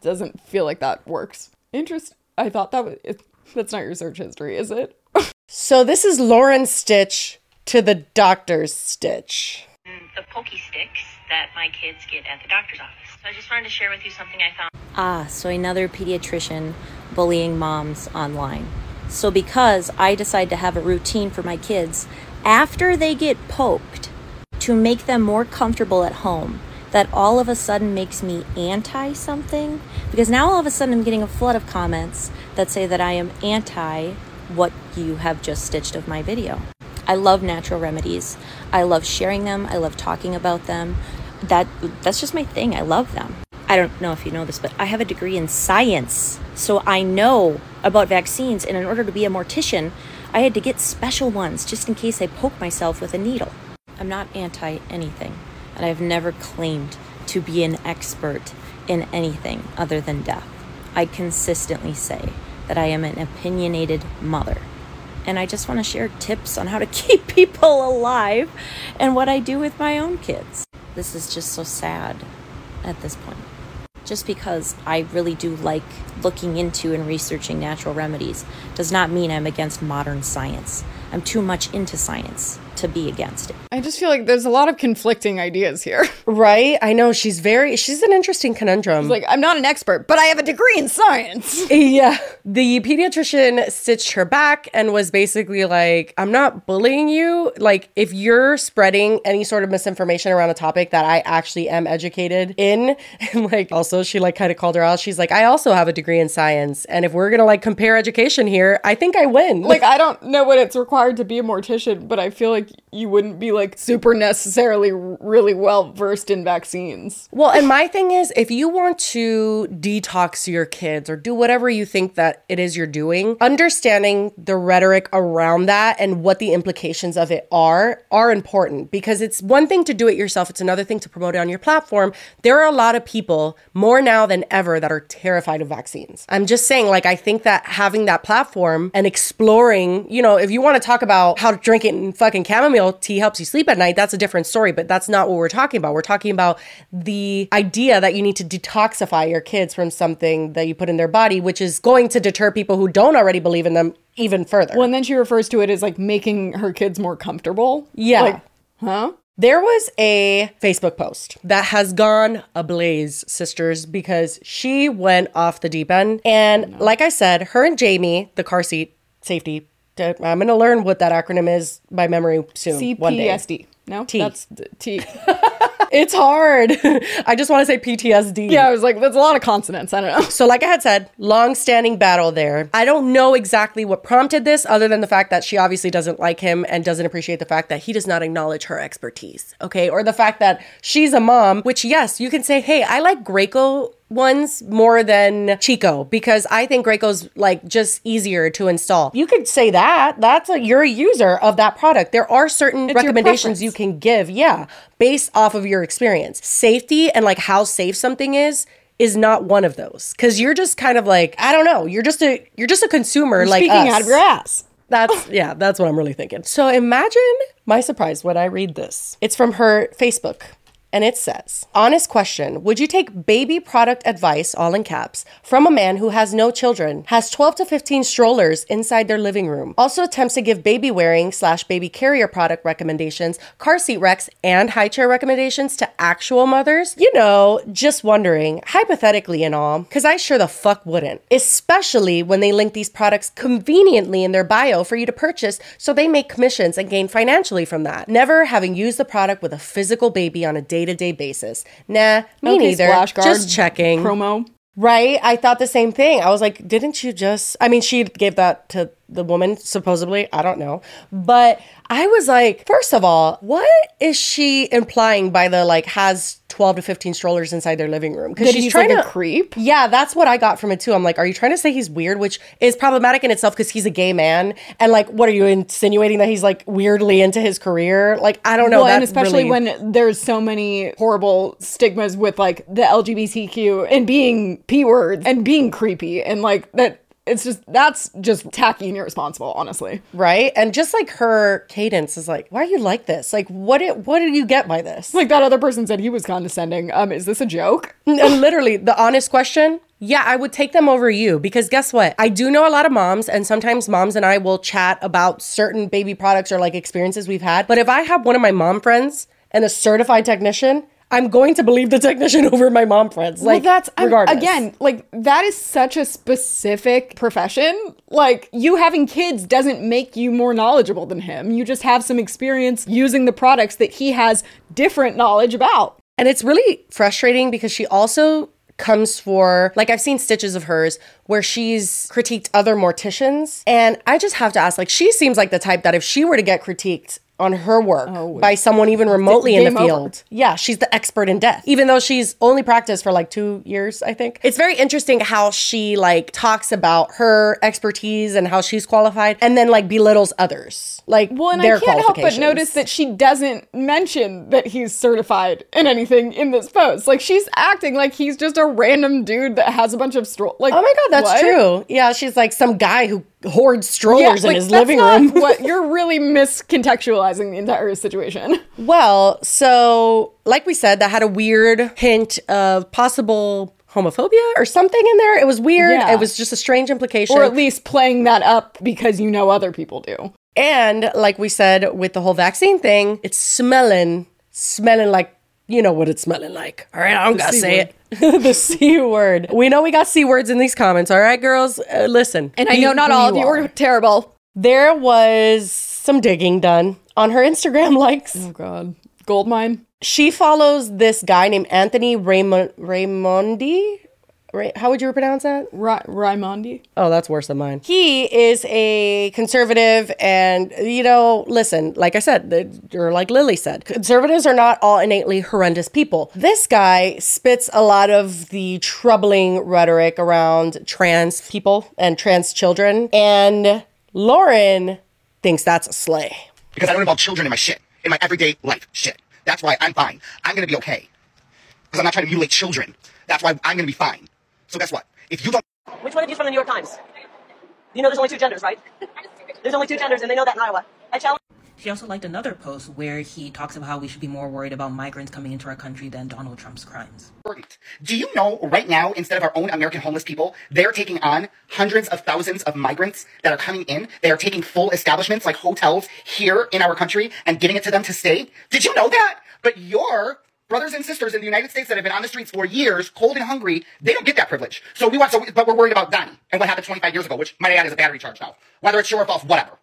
Doesn't feel like that works. Interest. I thought that was. It, that's not your search history, is it? So this is Lauren Stitch to the doctor's Stitch. the pokey sticks that my kids get at the doctor's office. So I just wanted to share with you something I found. Ah, so another pediatrician bullying moms online. So, because I decide to have a routine for my kids after they get poked to make them more comfortable at home, that all of a sudden makes me anti something? Because now all of a sudden I'm getting a flood of comments that say that I am anti what you have just stitched of my video. I love natural remedies. I love sharing them. I love talking about them. That that's just my thing. I love them. I don't know if you know this, but I have a degree in science. So I know about vaccines and in order to be a mortician, I had to get special ones just in case I poke myself with a needle. I'm not anti anything, and I've never claimed to be an expert in anything other than death. I consistently say that I am an opinionated mother and I just want to share tips on how to keep people alive and what I do with my own kids. This is just so sad at this point. Just because I really do like looking into and researching natural remedies does not mean I'm against modern science. I'm too much into science to be against it. I just feel like there's a lot of conflicting ideas here. Right? I know she's very she's an interesting conundrum. It's like I'm not an expert, but I have a degree in science. yeah. The pediatrician stitched her back and was basically like, I'm not bullying you. Like, if you're spreading any sort of misinformation around a topic that I actually am educated in, and like also she like kind of called her out. She's like, I also have a degree in science. And if we're gonna like compare education here, I think I win. Like I don't know what it's required to be a mortician, but I feel like you wouldn't be like super necessarily really well versed in vaccines. Well, and my thing is, if you want to detox your kids or do whatever you think that it is you're doing, understanding the rhetoric around that and what the implications of it are are important because it's one thing to do it yourself, it's another thing to promote it on your platform. There are a lot of people more now than ever that are terrified of vaccines. I'm just saying, like, I think that having that platform and exploring, you know, if you want to talk about how drinking fucking chamomile tea helps you sleep at night, that's a different story, but that's not what we're talking about. We're talking about the idea that you need to detoxify your kids from something that you put in their body, which is going to deter people who don't already believe in them even further. Well, and then she refers to it as like making her kids more comfortable. Yeah. Like, huh? There was a Facebook post that has gone ablaze, sisters, because she went off the deep end. And like I said, her and Jamie, the car seat safety, I'm going to learn what that acronym is by memory soon. CPSD. No, T. that's T. It's hard. I just want to say PTSD. yeah, I was like, that's a lot of consonants. I don't know. So, like I had said, long standing battle there. I don't know exactly what prompted this, other than the fact that she obviously doesn't like him and doesn't appreciate the fact that he does not acknowledge her expertise. Okay. Or the fact that she's a mom, which, yes, you can say, hey, I like Graco ones more than Chicco because I think Graco's like just easier to install. You could say that. That's a you're a user of that product. There are certain It's recommendations you can give, yeah, based off of your experience. Safety and like how safe something is is not one of those cuz you're just kind of like, I don't know, you're just a you're just a consumer You're like speaking us. out of your ass. That's yeah, that's what I'm really thinking. So imagine my surprise when I read this. It's from her Facebook. And it says, honest question Would you take baby product advice, all in caps, from a man who has no children, has 12 to 15 strollers inside their living room, also attempts to give baby wearing slash baby carrier product recommendations, car seat recs, and high chair recommendations to actual mothers? You know, just wondering, hypothetically and all, because I sure the fuck wouldn't. Especially when they link these products conveniently in their bio for you to purchase so they make commissions and gain financially from that. Never having used the product with a physical baby on a day to day basis. Nah, me Okay, neither. Splash Guard Just checking. promo. Right? I thought the same thing. I was like, didn't you just I mean, she gave that to the woman supposedly, I don't know. But I was like, first of all, what is she implying by the like has 12 to 15 strollers inside their living room That he's like a creep? Yeah, that's what I got from it too. I'm like, are you trying to say he's weird, which is problematic in itself because he's a gay man? And like, what are you insinuating that he's like weirdly into his career? Like, I don't know. Well, and especially really- when there's so many horrible stigmas with like the LGBTQ and being p words and being creepy and like that. It's just that's just tacky and irresponsible, honestly. right? And just like her cadence is like, why are you like this? Like, what did what did you get by this? Like that other person said he was condescending. Um, is this a joke? and literally, the honest question. Yeah, I would take them over you because guess what? I do know a lot of moms, and sometimes moms and I will chat about certain baby products or like experiences we've had. But if I have one of my mom friends and a certified technician, I'm going to believe the technician over my mom friends. Like, well, that's I'm- regardless. again, like that is such a specific profession. Like you having kids doesn't make you more knowledgeable than him. You just have some experience using the products that he has different knowledge about. And it's really frustrating because she also comes for like I've seen stitches of hers where she's critiqued other morticians and I just have to ask like she seems like the type that if she were to get critiqued on her work oh, by someone even remotely in the game over. field. Yeah, she's the expert in death. Even though she's only practiced for like 2 years, I think. It's very interesting how she like talks about her expertise and how she's qualified and then like belittles others. Like Well, and I can't help but notice that she doesn't mention that he's certified in anything in this post. Like she's acting like he's just a random dude that has a bunch of stroll. Like, Oh my god, that's what? true. Yeah, she's like some guy who hoards strollers in like, his that's living room. what you're really miscontextualizing the entire situation. Well, so like we said, that had a weird hint of possible homophobia or something in there. It was weird. Yeah. It was just a strange implication. Or at least playing that up because you know other people do. And like we said with the whole vaccine thing, it's smelling, smelling like you know what it's smelling like. All right, I don't The gotta C say it. the C word. We know we got C words in these comments. All right, girls, uh, listen. And I know not all of you are terrible. There was some digging done on her Instagram likes. Oh God, gold mine. She follows this guy named Anthony Raymond Raimondi. Ra- how would you pronounce that? Ra- Raimondi. Oh, that's worse than mine. He is a conservative, and you know, listen, like I said, the- or like Lily said, conservatives are not all innately horrendous people. This guy spits a lot of the troubling rhetoric around trans people and trans children, and Lauren thinks that's a slay. because I don't involve children in my shit, in my everyday life shit. That's why I'm fine. I'm gonna be okay. Because I'm not trying to mutilate children. That's why I'm gonna be fine. So guess what? If you don't Which one of you's from the New York Times? You know there's only two genders, right? There's only two genders, and they know that in Iowa. I challenge. She also liked another post where he talks about how we should be more worried about migrants coming into our country than Donald Trump's crimes. Do you know right now, instead of our own American homeless people, they're taking on hundreds of thousands of migrants that are coming in. They are taking full establishments like hotels here in our country and giving it to them to stay. Did you know that? But your brothers and sisters in the United States that have been on the streets for years, cold and hungry, they don't get that privilege. So we want, so, but we're worried about Donnie and what happened 25 years ago, which might add is a battery charge now. Whether it's true or false, whatever.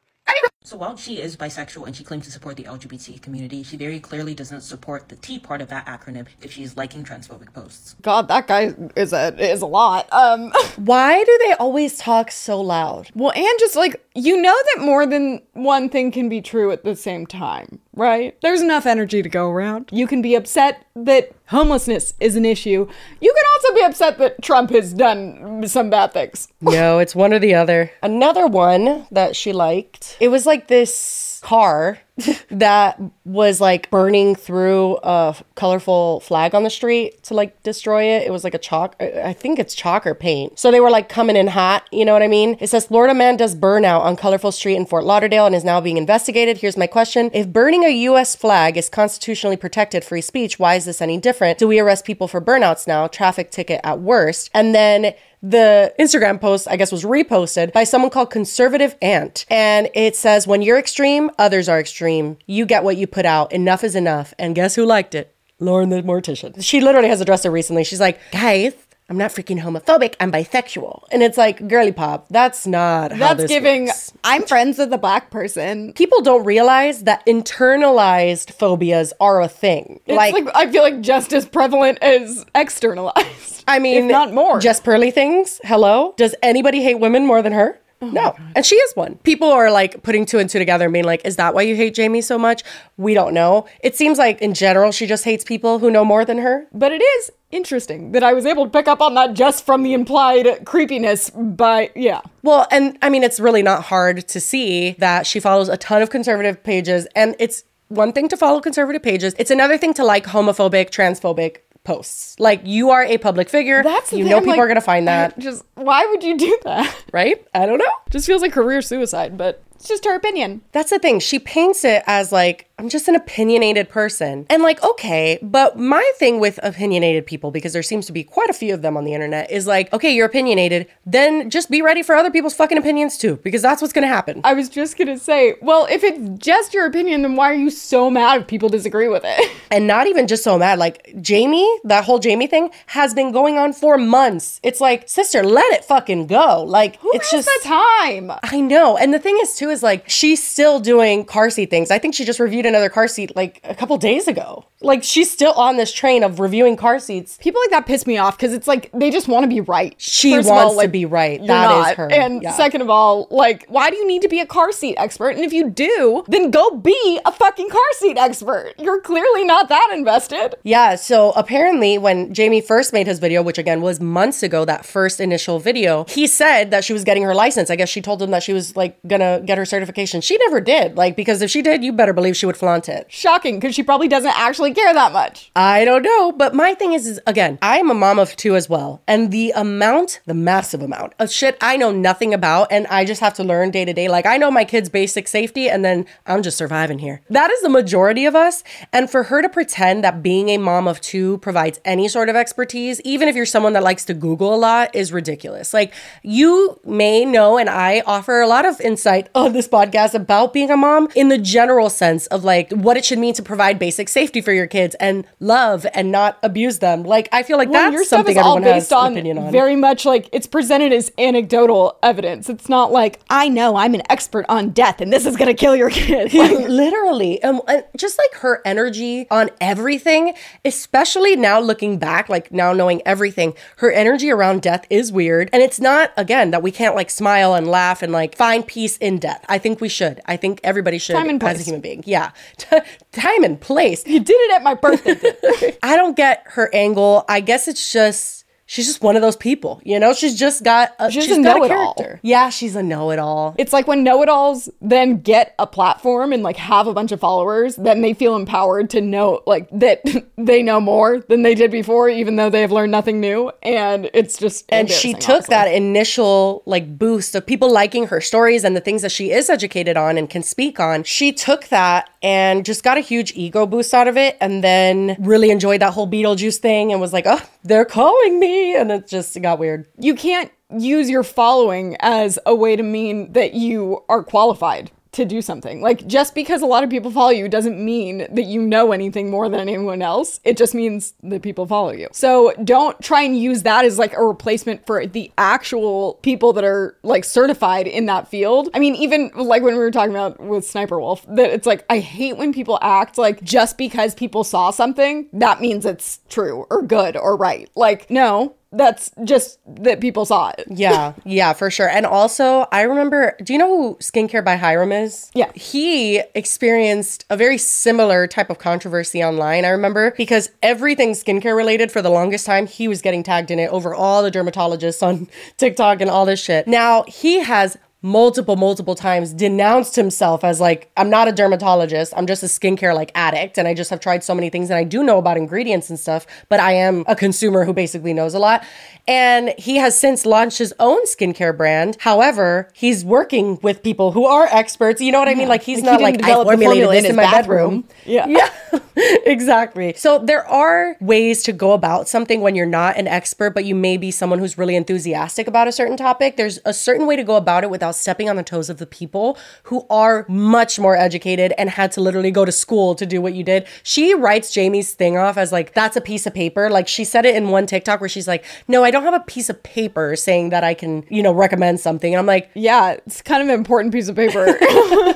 So while she is bisexual and she claims to support the LGBT community, she very clearly doesn't support the T part of that acronym if she's liking transphobic posts. God, that guy is a is a lot. Um, why do they always talk so loud? Well, and just like you know that more than one thing can be true at the same time, right? There's enough energy to go around. You can be upset that homelessness is an issue. You can also be upset that Trump has done some bad things. No, it's one or the other. Another one that she liked, it was like this car that was like burning through a colorful flag on the street to like destroy it. It was like a chalk, I think it's chalk or paint. So they were like coming in hot, you know what I mean? It says Florida man does burnout on colorful street in Fort Lauderdale and is now being investigated. Here's my question. If burning a US flag is constitutionally protected free speech, why is this any different? Do we arrest people for burnouts now? Traffic ticket at worst. And then the Instagram post, I guess, was reposted by someone called Conservative Ant. And it says, When you're extreme, others are extreme. You get what you put out. Enough is enough. And guess who liked it? Lauren the mortician. She literally has addressed it recently. She's like, Guys, I'm not freaking homophobic. I'm bisexual. And it's like, girly pop, that's not how That's giving. works. I'm friends with a black person. People don't realize that internalized phobias are a thing. It's like, I feel like just as prevalent as externalized. I mean, if not more. Just pearly things. Hello. Does anybody hate women more than her? Oh no. And she is one. People are like putting two and two together and being like, is that why you hate Jamie so much? We don't know. It seems like in general, she just hates people who know more than her. But it is interesting that I was able to pick up on that just from the implied creepiness by, yeah. Well, and I mean, it's really not hard to see that she follows a ton of conservative pages, and it's one thing to follow conservative pages, it's another thing to like homophobic, transphobic posts. Like, you are a public figure. That's you know people like, are going to find that. Just why would you do that? Right? I don't know. Just feels like career suicide, but it's just her opinion. That's the thing. She paints it as like, I'm just an opinionated person. And like, okay, but my thing with opinionated people, because there seems to be quite a few of them on the internet, is like, okay, you're opinionated, then just be ready for other people's fucking opinions too, because that's what's gonna happen. I was just gonna say, well, if it's just your opinion, then why are you so mad if people disagree with it? And not even just so mad, like Jamie, that whole Jamie thing has been going on for months. It's like, sister, let it fucking go. Like, Who it's has just the time? I know. And the thing is, too, is like she's still doing car seat things. I think she just reviewed another car seat like a couple days ago. Like she's still on this train of reviewing car seats. People like that piss me off because it's like they just want to be right. She First wants all, like, to be right. That is not. her. And Yeah. second of all, like, why do you need to be a car seat expert? And if you do, then go be a fucking car seat expert. You're clearly not that invested. Yeah, so apparently when Jamie first made his video, which again was months ago, that first initial video, he said that she was getting her license. I guess she told him that she was like gonna get her certification. She never did. Like, because if she did, you better believe she would flaunt it. Shocking, because she probably doesn't actually care that much. I don't know, but my thing is, is again, I am a mom of two as well. And the amount, the massive amount of shit I know nothing about and I just have to learn day to day. Like I know my kids' basic safety and then I'm just surviving here. That is the majority of us. And for her to pretend that being a mom of two provides any sort of expertise, even if you're someone that likes to Google a lot, is ridiculous. Like you may know, and I offer a lot of insight, a on this podcast about being a mom in the general sense of like what it should mean to provide basic safety for your kids and love and not abuse them. Like I feel like Well, that's your stuff something is all everyone has based on, opinion on. very much like it's presented as anecdotal evidence. It's not like I know I'm an expert on death and this is gonna kill your kid. Like, literally um, and just like her energy on everything especially now looking back like now knowing everything her energy around death is weird and it's not again that we can't like smile and laugh and like find peace in death i think we should. I think everybody should Time and as a human being. Yeah. Time and place. You did it at my birthday i don't get her angle. I guess it's just She's just one of those people, you know. She's just got a, She's she's a got a know-it-all. character. Yeah, she's a know-it-all. It's like when know-it-alls then get a platform and like have a bunch of followers, then they feel empowered to know like that they know more than they did before, even though they have learned nothing new. And it's just and she took honestly. that initial like boost of people liking her stories and the things that she is educated on and can speak on she took that and just got a huge ego boost out of it and then really enjoyed that whole beetlejuice thing and was like oh they're calling me and it just got weird. You can't use your following as a way to mean that you are qualified to do something. Like just because a lot of people follow you doesn't mean that you know anything more than anyone else. It just means that people follow you. So don't try and use that as like a replacement for the actual people that are like certified in that field. I mean, even like when we were talking about with Sniper Wolf, that it's like I hate when people act like just because people saw something, that means it's true or good or right. Like, no, that's just that people saw it. yeah yeah for sure. And also i remember do you know who skincare by Hyram is? Yeah. He experienced a very similar type of controversy online i remember because everything skincare related for the longest time he was getting tagged in it over all the dermatologists on tiktok and all this shit. Now he has multiple multiple times denounced himself as like i'm not a dermatologist. I'm just a skincare like addict and i just have tried so many things and i do know about ingredients and stuff but i am a consumer who basically knows a lot. And he has since launched his own skincare brand. However he's working with people who are experts. You know what i mean? Like he's Like, not didn't like i formulated formula this in in, his my bathroom. bedroom Yeah. yeah. Exactly. So there are ways to go about something when you're not an expert but you may be someone who's really enthusiastic about a certain topic. There's a certain way to go about it without stepping on the toes of the people who are much more educated and had to literally go to school to do what you did she writes jamie's thing off as like that's a piece of paper like she said it in one tiktok where she's like no i don't have a piece of paper saying that i can you know recommend something and i'm like yeah it's kind of an important piece of paper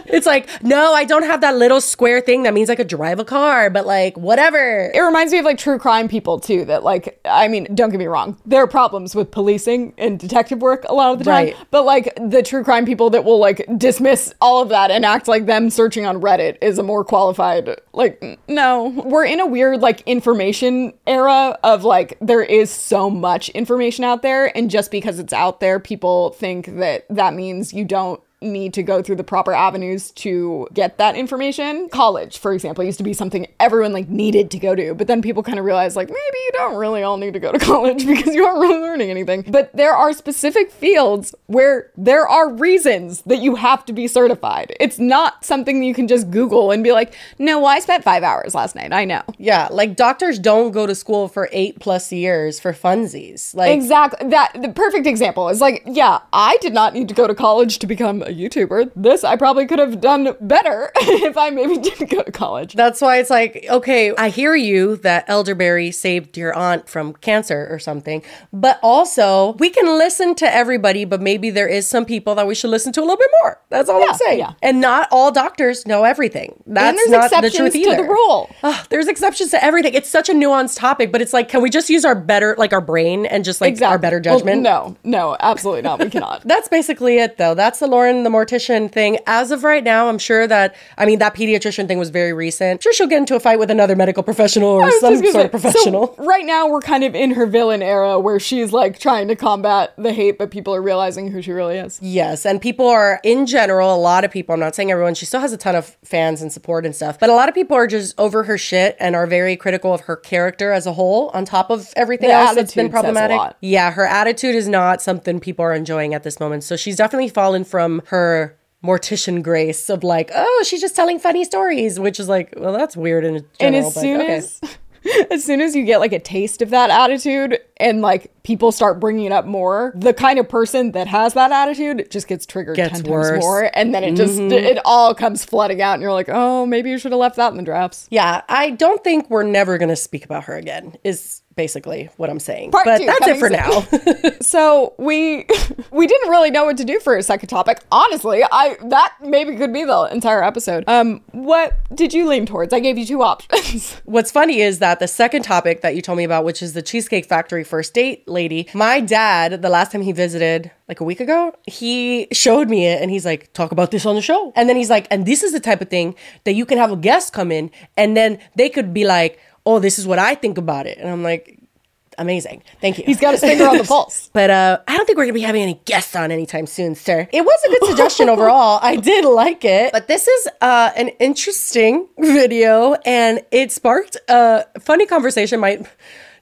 it's like no i don't have that little square thing that means i could drive a car but like whatever It reminds me of like true crime people too. That like, I mean, don't get me wrong, there are problems with policing and detective work a lot of the time. Right. But like the true crime people that will like dismiss all of that and act like them searching on Reddit is a more qualified. Like, no, we're in a weird like information era of like there is so much information out there, and just because it's out there, people think that that means you don't need to go through the proper avenues to get that information. College, for example, used to be something everyone like needed to go to, but then people kind of realized like maybe you don't really all need to go to college because you aren't really learning anything. But there are specific fields where there are reasons that you have to be certified. It's not something you can just Google and be like, "No, well, I spent 5 hours last night." I know. yeah like doctors don't go to school for eight plus years for funsies like exactly that the perfect example is like yeah i did not need to go to college to become a youtuber this i probably could have done better if i maybe didn't go to college That's why it's like, okay, I hear you that elderberry saved your aunt from cancer or something, but also we can listen to everybody, but maybe there is some people that we should listen to a little bit more. That's all Yeah, I'm saying. yeah. And not all doctors know everything. That's not the exceptions truth to either. the rule. There's exceptions to everything. It's such a nuanced topic, but it's like, can we just use our better, like our brain and just like our better Well, judgment? no no absolutely not we cannot That's basically it, though. That's the Lauren, the mortician thing. As of right now, I'm sure that, I mean, that pediatrician thing was very recent. I'm sure she'll get into a fight with another medical professional or some sort of professional. So right now, we're kind of in her villain era where she's like trying to combat the hate, but people are realizing who she really is. Yes, and people are in general, a lot of people, I'm not saying everyone, she still has a ton of fans and support and stuff, but a lot of people are just over her shit and are very critical of her character as a whole, on top of everything The else that's been attitude says a problematic. Yeah, her attitude is not something people are enjoying at this moment. So she's definitely fallen from her mortician grace of like, oh, she's just telling funny stories, which is like, well, that's weird in general. and as soon okay. as as soon as you get like a taste of that attitude and like people start bringing it up more, the kind of person that has that attitude just gets triggered Gets 10 worse. times more. And then it just, Mhm. it all comes flooding out. And you're like, oh, maybe you should have left that in the drafts. Yeah, I don't think we're never going to speak about her again, is basically what I'm saying. Part but two, that's it for coming now. so we we didn't really know what to do for a second topic. Honestly, I that maybe could be the entire episode. Um, what did you lean towards? I gave you two options. What's funny is that the second topic that you told me about, which is the Cheesecake Factory first date lady, my dad, the last time he visited, like a week ago, he showed me it and he's like, talk about this on the show. And then he's like, and this is the type of thing that you can have a guest come in and then they could be like, oh, this is what I think about it. And I'm like, amazing. Thank you. He's got his finger on the pulse. But uh, I don't think we're going to be having any guests on anytime soon, sir. It was a good suggestion overall. I did like it. But this is uh, an interesting video and it sparked a funny conversation. My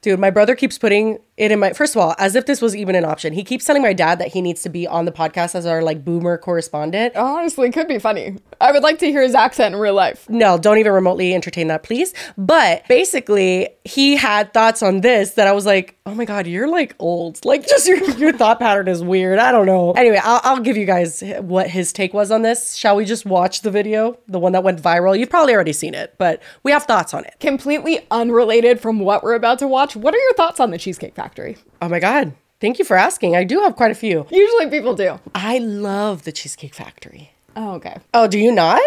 dude, my brother keeps putting it in my first of all, as if this was even an option. He keeps telling my dad that he needs to be on the podcast as our like boomer correspondent. Honestly, could be funny. I would like to hear his accent in real life. No, don't even remotely entertain that, please. But basically, he had thoughts on this that I was like, oh my God, you're like old. Like, just your, your thought pattern is weird. I don't know. Anyway, I'll, I'll give you guys what his take was on this. Shall we just watch the video? The one that went viral? You've probably already seen it, but we have thoughts on it. Completely unrelated from what we're about to watch. What are your thoughts on the Cheesecake Factory? Oh my God. Thank you for asking. I do have quite a few. Usually people do. I love the Cheesecake Factory. Oh, okay. Oh, do you not?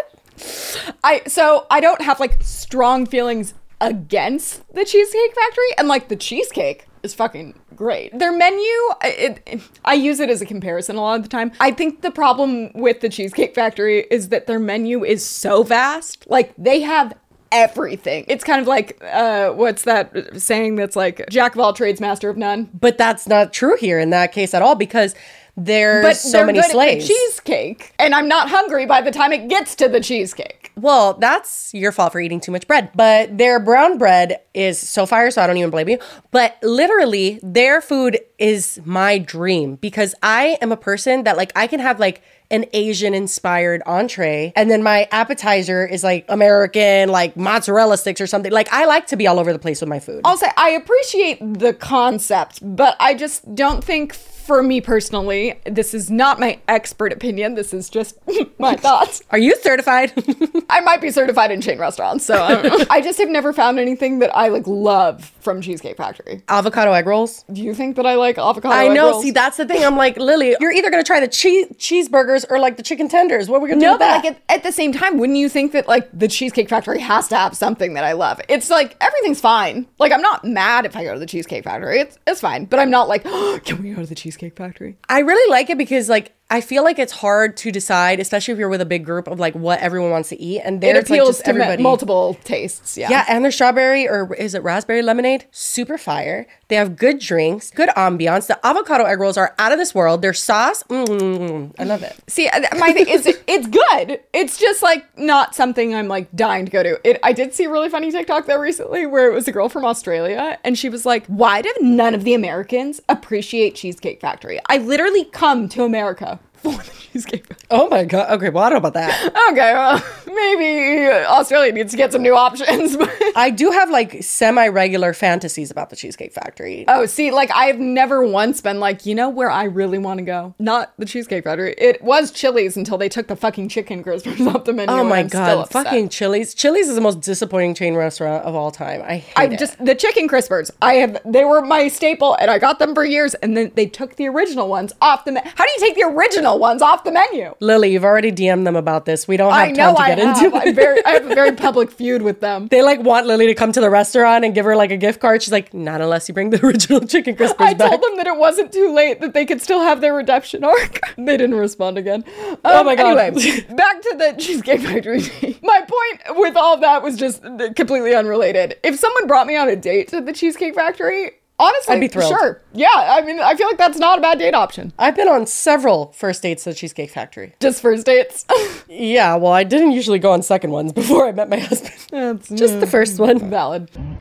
I so I don't have like strong feelings against the Cheesecake Factory, and like the cheesecake is fucking great. Their menu, it, it- I use it as a comparison a lot of the time. I think the problem with the Cheesecake Factory is that their menu is so vast. Like they have everything. It's kind of like uh what's that saying that's like jack of all trades, master of none. But that's not true here in that case at all because there's But so they're many slaves. cheesecake, and I'm not hungry by the time it gets to the cheesecake. Well, that's your fault for eating too much bread. But their brown bread is so fire, so I don't even blame you. But literally, their food is my dream because I am a person that, like, I can have, like, an Asian inspired entree, and then my appetizer is like American, like mozzarella sticks or something. Like, I like to be all over the place with my food. I'll say I appreciate the concept, but I just don't think for me personally, this is not my expert opinion. This is just my thoughts. Are you certified? I might be certified in chain restaurants, so I, don't know. I just have never found anything that I like love from Cheesecake Factory. Avocado egg rolls. Do you think that I like avocado? Egg rolls? I know. See, that's the thing. I'm like, Lily, you're either gonna try the cheese cheeseburgers or like the chicken tenders. What are we gonna do No, but like at, at the same time, wouldn't you think that like the Cheesecake Factory has to have something that I love? It's like everything's fine. Like I'm not mad if I go to the Cheesecake Factory. It's it's fine. But I'm not like, can we go to the Cheesecake Factory? I really like it because like I feel like it's hard to decide, especially if you're with a big group of like what everyone wants to eat, and It there's like appeals to everybody. multiple tastes. Yeah. Yeah, and their strawberry or is it raspberry lemonade? Super fire. They have good drinks, good ambiance. The avocado egg rolls are out of this world. Their sauce, mm, I love it. See, uh, my thing is, it's good. It's just like not something I'm like dying to go to. It, I did see a really funny TikTok though recently where it was a girl from Australia and she was like, "Why do none of the Americans appreciate Cheesecake Factory? I literally come to America for the Cheesecake Oh my god. Okay, well I don't know about that. Okay, well, maybe Australia needs to get some new options. But I do have like semi-regular fantasies about the Cheesecake Factory. oh, see, like I've never once been like, you know where I really want to go? Not the Cheesecake Factory. It was Chili's until they took the fucking chicken crispers off the menu. Oh my god, fucking Chili's. Chili's is the most disappointing chain restaurant of all time. I hate I it. just the chicken crispers. I have they were my staple, and I got them for years. And then they took the original ones off the. Me- How do you take the original ones off the menu? Lily, you've already DM'd them about this. We don't have I know time to I get have. into I'm it. very, I have a very public feud with them. They like want Lily to come to the restaurant and give her like a gift card. She's like, not unless you bring the original chicken crispers I back. told them that it wasn't too late, that they could still have their redemption arc. they didn't respond again. Oh Um, my God. Anyway, back to the Cheesecake Factory. my point with all that was just completely unrelated. If someone brought me on a date to the Cheesecake Factory, honestly, I'd be thrilled. Sure. Yeah, I mean, I feel like that's not a bad date option. I've been on several first dates at Cheesecake Factory. Just first dates. Yeah, well, I didn't usually go on second ones before I met my husband. That's Just the first one. Valid. Hmm.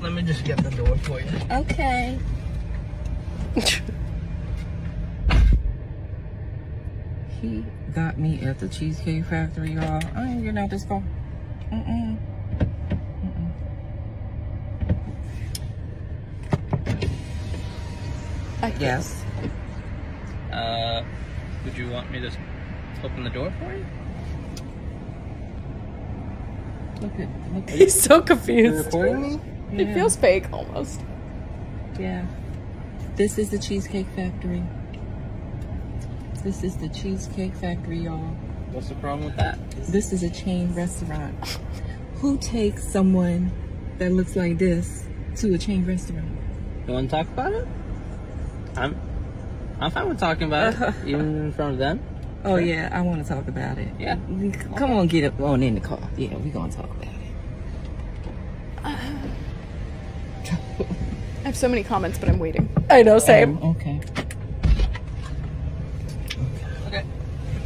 Let me just get the door for you. Okay. He got me at the Cheesecake Factory, y'all. I ain't getting out this car. Mm-mm. Yes. Uh, would you want me to open the door for you? Look at, look He's so confused. me? It feels fake almost. Yeah. This is the Cheesecake Factory. This is the Cheesecake Factory, y'all. What's the problem with that? This is a chain restaurant. Who takes someone that looks like this to a chain restaurant? You want to talk about it? I'm, I'm fine with talking about it, even in front of them. Oh yeah, I want to talk about it. Yeah. Come on, get up on in the car. Yeah, we gonna talk about it. I have so many comments, but I'm waiting. I know, same. Um, okay. Okay.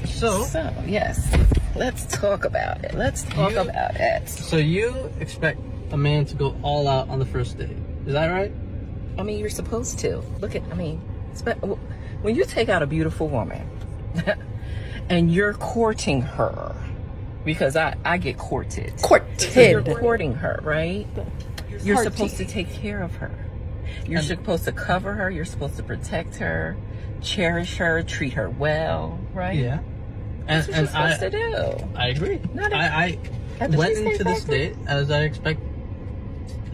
So, So yes, let's talk about it. Let's talk You- about it. so you expect a man to go all out on the first date? Is that right? I mean, you're supposed to. Look at, I mean, when you take out a beautiful woman and you're courting her, because I, I get courted. Courted. So you're courting her, right? You're Hearty. supposed to take care of her. You're supposed to cover her. You're supposed to protect her, cherish her, treat her well, right? Yeah. That's And, what and you're I, supposed to do. I agree. Not I, I went into this date as I expect,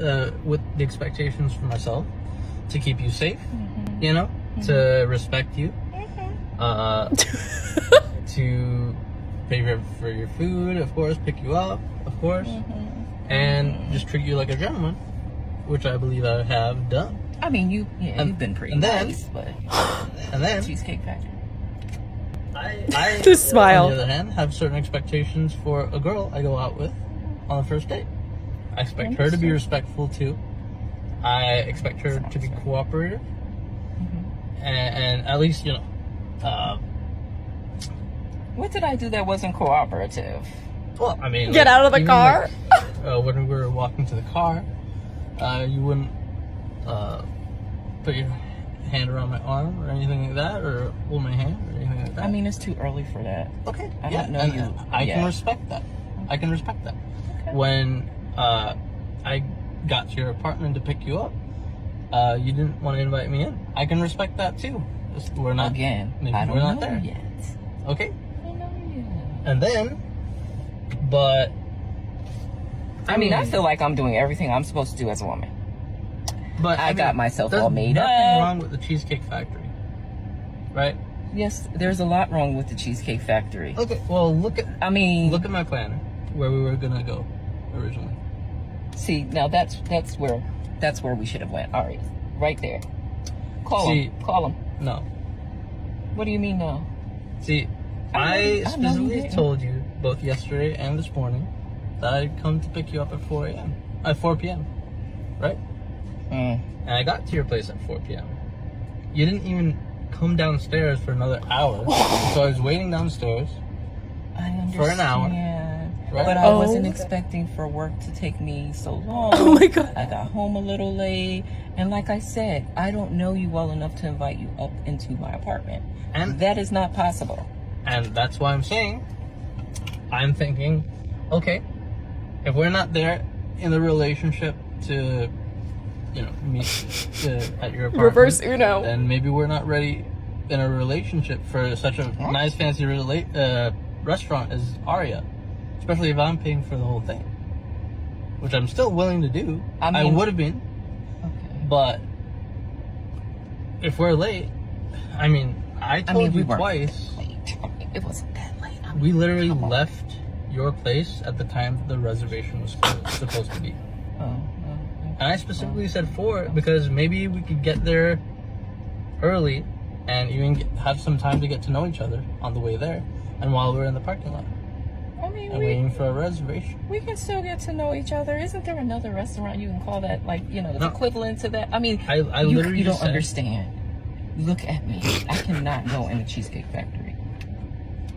uh, with the expectations for myself to keep you safe, Mm-hmm. you know, to respect you, uh, to pay for, for your food, of course, pick you up, of course, Mm-hmm. and just treat you like a gentleman, which I believe I have done. I mean, you, yeah, And- you've been pretty and then- nice, but And then Cheesecake Factory. I, I The smile. on the other hand, have certain expectations for a girl I go out with on the first date. I expect her to be respectful too. I expect her to be cooperative, Mm-hmm. and, and at least you know. Uh, What did I do that wasn't cooperative? well, I mean, Get like, out of the car. like, uh, when we were walking to the car, uh, you wouldn't uh, put your hand around my arm or anything like that, or hold my hand or anything like that. I mean, it's too early for that. Okay. I yeah, don't know and you. I can respect that. I can respect that. When uh, I got to your apartment to pick you up, uh, you didn't want to invite me in. I can respect that too. Just- We're not Again, maybe I don't we're not know there yet. Okay. I don't know yet. And then, but I mean, I feel like I'm doing everything I'm supposed to do as a woman. but I got myself all made nothing up. wrong with the Cheesecake Factory, right? Yes, there's a lot wrong with the Cheesecake Factory. Okay. Well, look at I mean, look at my planner where we were gonna go originally. See, now that's that's where that's where we should have went. All right, right there. Call See- him. Call him. No. What do you mean no? See, I I, you- I you specifically told you both yesterday and this morning that I'd come to pick you up at 4 a.m. At 4 p.m. Right? Mm. And I got to your place at 4 p.m. You didn't even come downstairs for another hour. so I was waiting downstairs. For an hour. Right? But I Oh. wasn't expecting for work to take me so long. Oh my God. I got home a little late. And like I said, I don't know you well enough to invite you up into my apartment. And That is not possible. and that's why I'm saying I'm thinking, okay, if we're not there in the relationship to you know, meet uh, at your apartment. Reverse Uno. Then maybe we're not ready in a relationship for such a nice, fancy rela- uh, restaurant as Aria. Especially if I'm paying for the whole thing. Which I'm still willing to do. I I, would have been. But if we're late, I mean, I I told mean, we you twice. late. It wasn't that late. I mean, We literally left your place at the time the reservation was supposed to be. Oh, oh, And I specifically said four because maybe we could get there early and even get, have some time to get to know each other on the way there and while we're in the parking lot I mean, we, waiting for a reservation. we can still get to know each other. Isn't there another restaurant you can call that, like, you know, the No. equivalent to that? I mean, I, I you, literally you don't said, understand. Look at me. I cannot go in the Cheesecake Factory.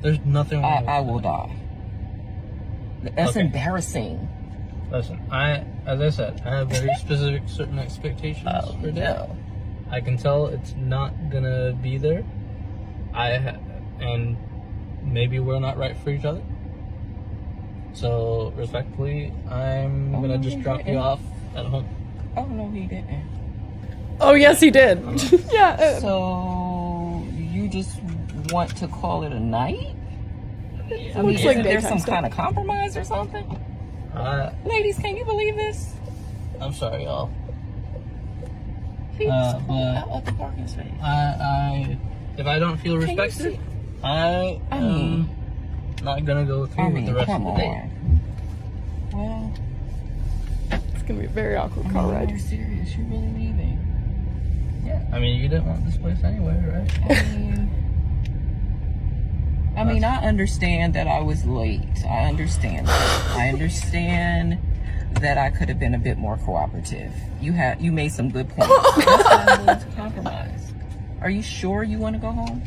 there's nothing wrong I, I will die. That's Okay. embarrassing. Listen, I, as I said, I have very specific certain expectations Oh, for that. no. I can tell it's not gonna be there. I ha- and maybe we're not right for each other. So respectfully, I'm Oh, gonna no, just drop you didn't. off at home. Oh, no, he didn't. Oh yes, he did. yeah. So you just want to call it a night? I mean, looks like isn't there some stuff. kind of compromise or something? Uh, Ladies, can you believe this? I'm sorry, y'all. He Uh, was but- out of the parking space. I, I, if I don't feel respected, I I am mean- not gonna go through I with the rest come of the day. on. Well, It's gonna be a very awkward I car mean, ride. you're serious. You're really leaving. Yeah, I mean, you didn't want this place anyway, right? I mean, I mean, I understand that I was late. I understand. That. I understand that I could have been a bit more cooperative. You had you made some good points. That's why I'm willing to compromise. Are you sure you want to go home?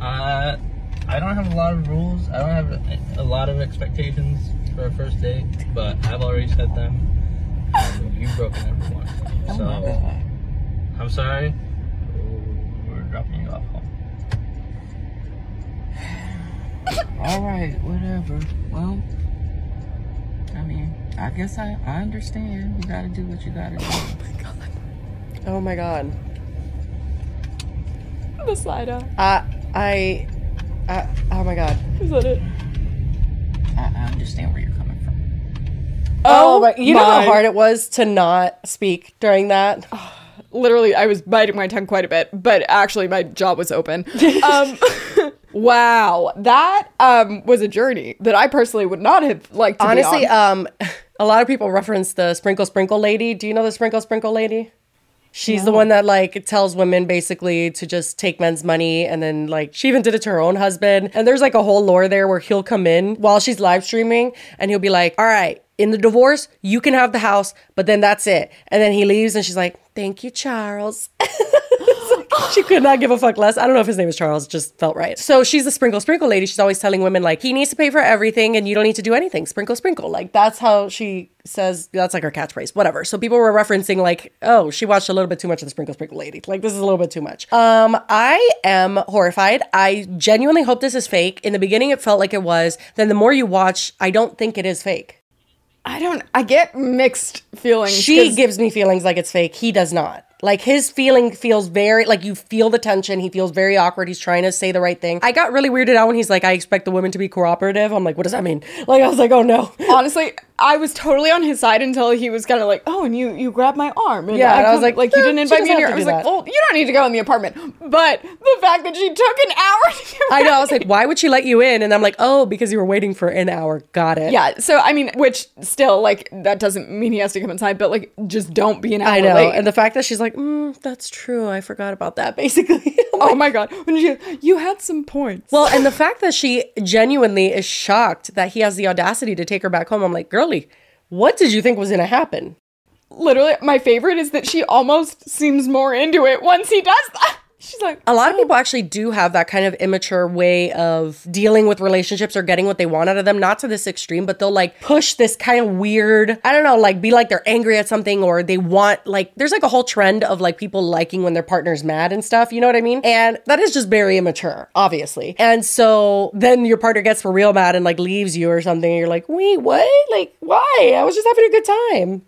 Uh, I don't have a lot of rules. I don't have a, a lot of expectations for a first date, but I've already set them. and You've broken every one. Oh so my. I'm sorry. We're dropping you off home. All right, whatever. Well, I mean, I guess I, I understand. You gotta do what you gotta do. Oh my god. Oh my god. The slider. I I, I oh my god. Is that it? I, I understand where you're coming from. Oh, my, you know how hard it was to not speak during that. Literally, I was biting my tongue quite a bit, but actually, my jaw was open. Um, wow, that um, was a journey that I personally would not have liked. To Honestly, be on. um, a lot of people reference the sprinkle sprinkle lady. Do you know the sprinkle sprinkle lady? She's the one that like tells women basically to just take men's money and then like she even did it to her own husband. And there's like a whole lore there where he'll come in while she's live streaming and he'll be like, "All right, in the divorce, you can have the house, but then that's it." And then he leaves and she's like, "Thank you, Charles." she could not give a fuck less. I don't know if his name is Charles, just felt right. So she's the sprinkle sprinkle lady. She's always telling women like he needs to pay for everything and you don't need to do anything. Sprinkle sprinkle. Like that's how she says that's like her catchphrase. Whatever. So people were referencing like, oh, she watched a little bit too much of the sprinkle sprinkle lady. Like this is a little bit too much. Um, I am horrified. I genuinely hope this is fake. In the beginning it felt like it was. Then the more you watch, I don't think it is fake. I don't. I get mixed feelings. She gives me feelings like it's fake. He does not. Like his feeling feels very like you feel the tension. He feels very awkward. He's trying to say the right thing. I got really weirded out when he's like, "I expect the women to be cooperative." I'm like, "What does that mean?" Like I was like, "Oh no." Honestly, I was totally on his side until he was kind of like, "Oh, and you you grabbed my arm." And Yeah, and I was like, like you "Eh, didn't invite me in here." I was like, that. "Well, you don't need to go in the apartment." But the fact that she took an hour to get I know. I was like, "Why would she let you in?" And I'm like, "Oh, because you were waiting for an hour." Got it. Yeah, so I mean, which still like that doesn't mean he has to come inside, but like just don't be an hour I know. late. And the fact that she's like, mm, "That's true. I forgot about that." Basically. oh my god, when she you had some points. Well, and the fact that she genuinely is shocked that he has the audacity to take her back home, I'm like, girly, what did you think was gonna happen? literally, my favorite is that she almost seems more into it once he does that. She's like, A lot of oh. people actually do have that kind of immature way of dealing with relationships or getting what they want out of them. Not to this extreme, but they'll like push this kind of weird, I don't know, like be like they're angry at something or they want, like, there's like a whole trend of like people liking when their partner's mad and stuff. You know what I mean? And that is just very immature, obviously. And so then your partner gets for real mad and like leaves you or something. And you're like, wait, what? Like, why? I was just having a good time.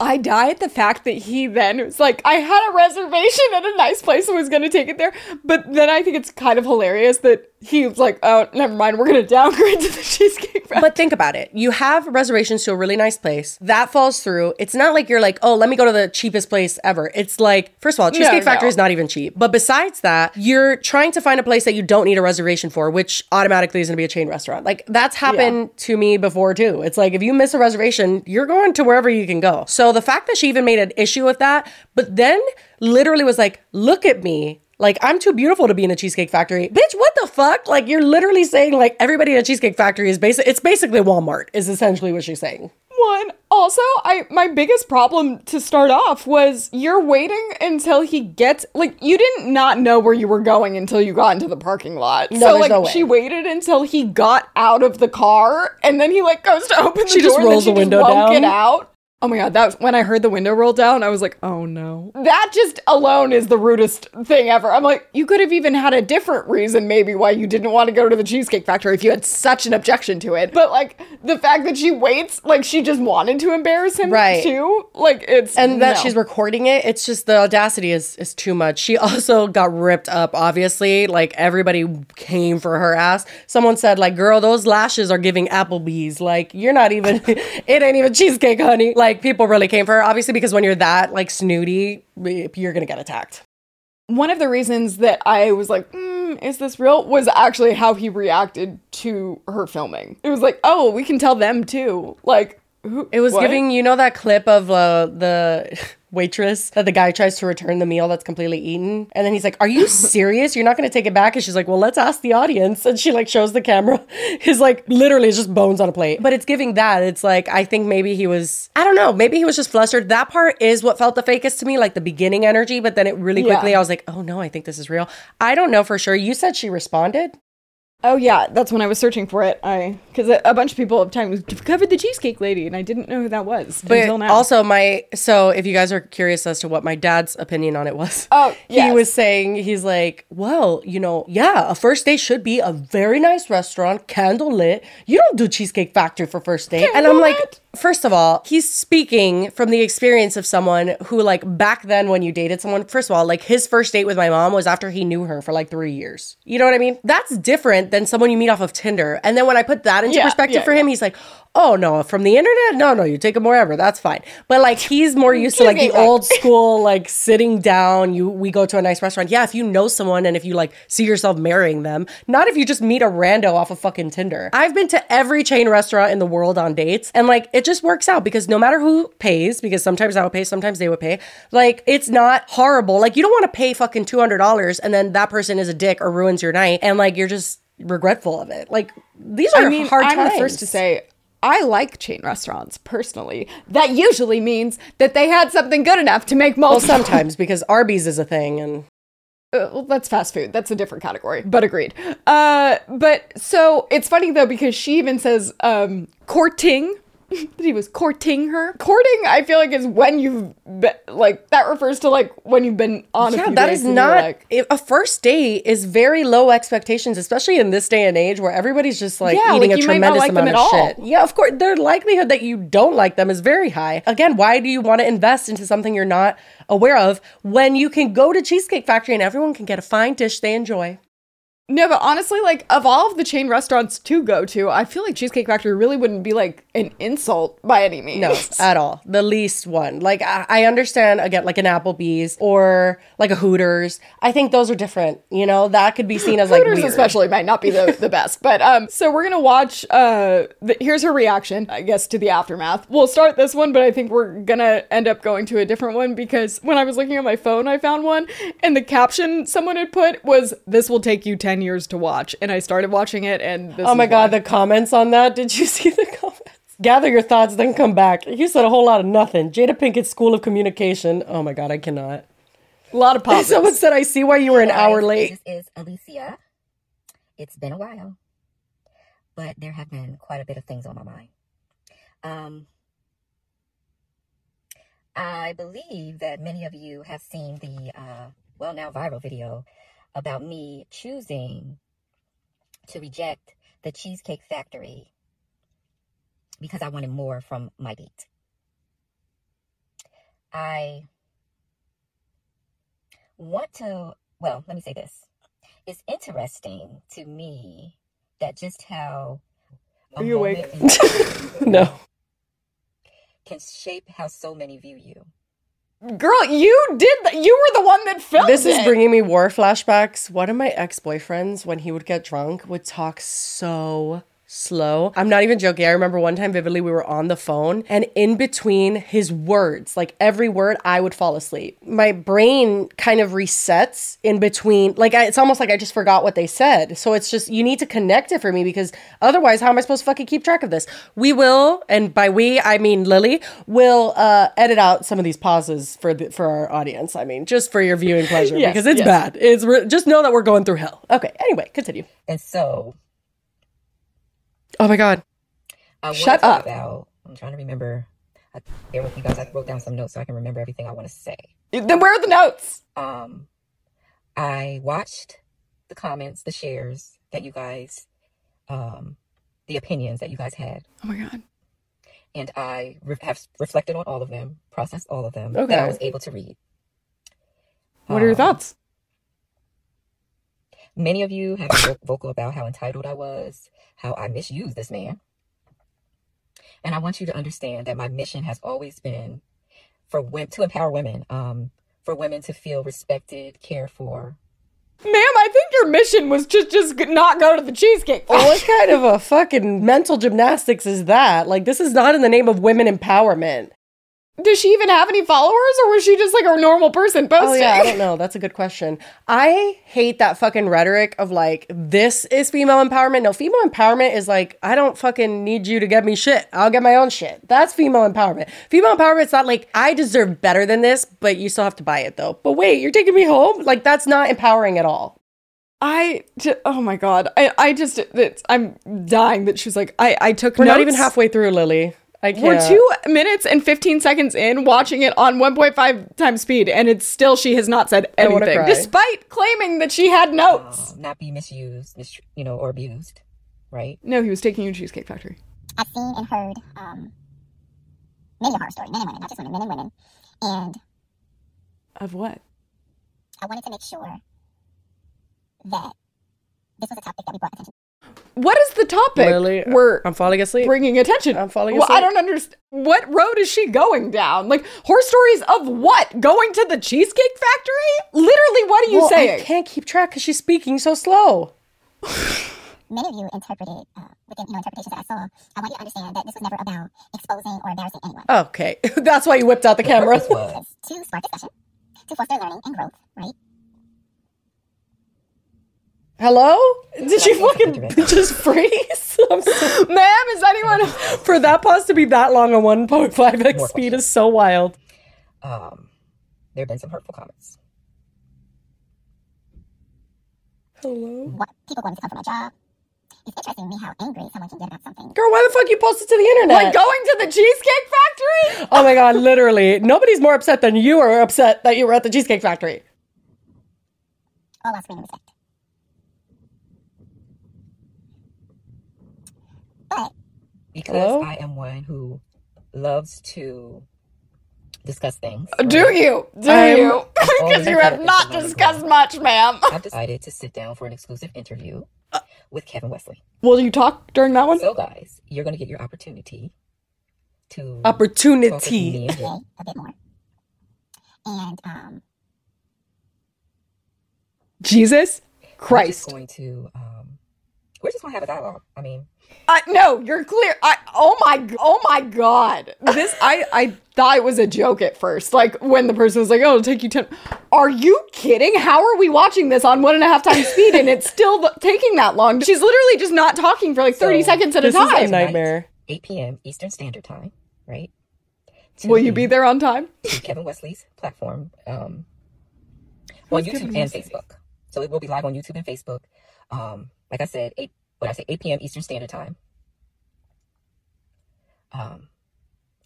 I die at the fact that he then was like, I had a reservation at a nice place and was going to take it there. But then I think it's kind of hilarious that he was like, oh, never mind, we're going to downgrade to the Cheesecake Factory. But think about it. You have reservations to a really nice place. That falls through. It's not like you're like, oh, let me go to the cheapest place ever. It's like, first of all, Cheesecake No, Factory no. is not even cheap. But besides that, you're trying to find a place that you don't need a reservation for, which automatically is going to be a chain restaurant. Like that's happened to me before too. It's like if you miss a reservation, you're going to wherever you can go. So the fact that she even made an issue with that, but then literally was like, look at me. Like, I'm too beautiful to be in a Cheesecake Factory. Bitch, what the fuck? Like, you're literally saying, like, everybody in a Cheesecake Factory is basic. It's basically Walmart, is essentially what she's saying. One. Also, I my biggest problem to start off was you're waiting until he gets like you didn't not know where you were going until you got into the parking lot. No, so like no way. she waited until he got out of the car and then he like goes to open the She door just and rolls she the window just won't down. get out. Oh my god, that when I heard the window roll down, I was like, oh no. That just alone is the rudest thing ever. I'm like, you could have even had a different reason maybe why you didn't want to go to the Cheesecake Factory if you had such an objection to it. But like the fact that she waits, like she just wanted to embarrass him Right. too. Like it's and that no. she's recording it it's just the audacity is is too much she also got ripped up obviously like everybody came for her ass someone said like girl those lashes are giving applebee's like you're not even it ain't even cheesecake honey like people really came for her obviously because when you're that like snooty you're gonna get attacked one of the reasons that I was like, mm, is this real? Was actually how he reacted to her filming. It was like, oh, we can tell them too. Like, who, it was what? giving you know that clip of uh, the waitress that the guy tries to return the meal that's completely eaten. And then he's like are you serious? You're not going to take it back? And she's like well let's ask the audience. And she like shows the camera. His like literally it's just bones on a plate. But it's giving that it's like i think maybe he was i don't know maybe he was just flustered. That part is what felt the fakest to me like the beginning energy but then it really Yeah. quickly i was like oh no i think this is real. I don't know for sure. You said she responded Oh yeah, that's when I was searching for it. I because a, a bunch of people have time covered the cheesecake lady, and I didn't know who that was But until now. also, my so if you guys are curious as to what my dad's opinion on it was, oh, he was saying he's like, well, you know, yeah, a first date should be a very nice restaurant, candle lit. You don't do Cheesecake Factory for first date, and I'm like, first of all, he's speaking from the experience of someone who, like, back then when you dated someone, first of all, like his first date with my mom was after he knew her for like three years. You know what I mean? That's different than someone you meet off of Tinder. And then when I put that into Yeah, perspective yeah, for him, he's like, oh no, from the internet? No, no, you take them wherever. That's fine. But like he's more used to like the old school, like sitting down, you we go to a nice restaurant. Yeah, if you know someone and if you like see yourself marrying them, not if you just meet a rando off of fucking Tinder. I've been to every chain restaurant in the world on dates, and like it just works out because no matter who pays, because sometimes I would pay, sometimes they would pay, like it's not horrible. Like you don't want to pay fucking two hundred dollars and then that person is a dick or ruins your night, and like you're just regretful of it. Like these are I mean, hard I'm times. the first to say I like chain restaurants personally. That usually means that they had something good enough to make multiple. Well, sometimes because Arby's is a thing, and Uh, well, that's fast food. That's a different category, but agreed. Uh, but so it's funny though because she even says um, courting. That he was courting her. Courting, I feel like, is when you've been, like that refers to like when you've been on. a yeah, that is not like, a first date. Is very low expectations, especially in this day and age where everybody's just like Yeah, eating like, a you might not tremendous like them amount at of all. shit. Yeah, of course, the likelihood that you don't like them is very high. Again, why do you want to invest into something you're not aware of when you can go to Cheesecake Factory and everyone can get a fine dish they enjoy? No, but honestly, like of all of the chain restaurants to go to, I feel like Cheesecake Factory really wouldn't be like an insult by any means. No, at all. The least one. Like I, I understand again, like an Applebee's or like a Hooters. I think those are different. You know, that could be seen as like Hooters weird. especially might not be the, the best. But um so we're gonna watch uh the, here's her reaction, I guess, to the aftermath. We'll start this one, but I think we're gonna end up going to a different one because when I was looking at my phone I found one and the caption someone had put was this will take you ten years to watch. And I started watching it and this oh my god, why. the comments on that. Did you see the comments? Gather your thoughts, then come back. You said a whole lot of nothing. Jada Pinkett School of Communication. Oh my god, I cannot. A lot of pop. Someone said, "I see why you were an hour late." This is Alicia. It's been a while, but there have been quite a bit of things on my mind. Um, I believe that many of you have seen the uh, well now viral video about me choosing to reject the Cheesecake Factory because I wanted more from my date. I want to, well, let me say this. It's interesting to me that just how Are you awake? moment in time No. can shape how so many view you. Girl, you did that. You were the one that filmed This is it. bringing me war flashbacks. One of my ex boyfriends, when he would get drunk, would talk so slow. I'm not even joking. I remember one time vividly we were on the phone and in between his words, like every word, I would fall asleep. My brain kind of resets in between. Like I, it's almost like I just forgot what they said. So it's just you need to connect it for me because otherwise, how am I supposed to fucking keep track of this? We will, and by we I mean Lily, will uh, edit out some of these pauses for the, for our audience. I mean, just for your viewing pleasure Yes, because it's yes. bad. It's re- just know that we're going through hell. Okay. Anyway, continue. And so Oh my god. I Shut up. about, I'm trying to remember I, bear with me, guys. I wrote down some notes so I can remember everything I want to say. Then where are the notes? Um, I watched the comments, the shares that you guys, um, the opinions that you guys had, Oh my god. and I re- have reflected on all of them, processed all of them Okay. that I was able to read. What are your Um, thoughts? Many of you have been vocal about how entitled I was, how I misused this man. And I want you to understand that my mission has always been for women to empower women, um, for women to feel respected, cared for. Ma'am, I think your mission was just just not go to the cheesecake. What kind of a fucking mental gymnastics is that? Like, this is not in the name of women empowerment. Does she even have any followers, or was she just like a normal person posting? Oh yeah, I don't know. That's a good question. I hate that fucking rhetoric of like this is female empowerment. No, female empowerment is like I don't fucking need you to get me shit. I'll get my own shit. That's female empowerment. Female empowerment's not like I deserve better than this, but you still have to buy it though. But wait, you're taking me home? Like that's not empowering at all. I ju- oh my god, I I just it's, I'm dying that she's like I I took We're not even halfway through, Lily. I can't. We're two minutes and 15 seconds in watching it on 1.5 times speed, and it's still she has not said anything, despite claiming that she had notes. not be misused, mis- you know, or abused, right? No, he was taking you to Cheesecake Factory. I've seen and heard um, many a horror story, men and women, not just women, men and women. And Of what? I wanted to make sure that this was a topic that we brought attention What is the topic? Lily, we're I'm falling asleep. bringing attention. I'm falling Well, I don't understand. What road is she going down? Like horror stories of what? Going to the Cheesecake Factory? Literally, what are you Well, saying? I can't keep track because she's speaking so slow. Many of you interpreted uh, within you know interpretations that I saw. I want you to understand that this was never about exposing or embarrassing anyone. Okay, that's why you whipped out the camera. To spark discussion, to foster learning and growth, right? Hello? Did you fucking just freeze? I'm so- Ma'am, is anyone for that pause to be that long on 1.5x speed is so wild. Um, there have been some hurtful comments. Hello? What people going to come from my job. It's interesting to me how angry someone can get about something. Girl, why the fuck you posted to the internet? Like going to the Cheesecake Factory? oh my god, literally. Nobody's more upset than you are upset that you were at the Cheesecake Factory. All while screaming respect. Because Hello? I am one who loves to discuss things. Do you? Do I'm you? Because you have not think about discussed much, ma'am. I've decided to sit down for an exclusive interview with Kevin Wesley. Will you talk during that one? So, guys, you're going to get your opportunity to Opportunity. talk with me and today a bit more. And um, Jesus We're Christ. just going to, um, we're just going to have a dialogue. I mean, I no, you're clear. I oh my oh my god. This I I thought it was a joke at first. Like when the person was like, "Oh, it'll take you ten. Are you kidding? How are we watching this on one and a half times speed and it's still th- taking that long? She's literally just not talking for like thirty So, seconds at a this is a time. nightmare. 8 p.m. Eastern Standard Time, right? To Will you be there on time? Kevin Wesley's platform um, on YouTube Kevin and Wesley? Facebook. So it will be live on YouTube and Facebook. Um, like I said, eight what I say, eight p.m. Eastern Standard Time. Um,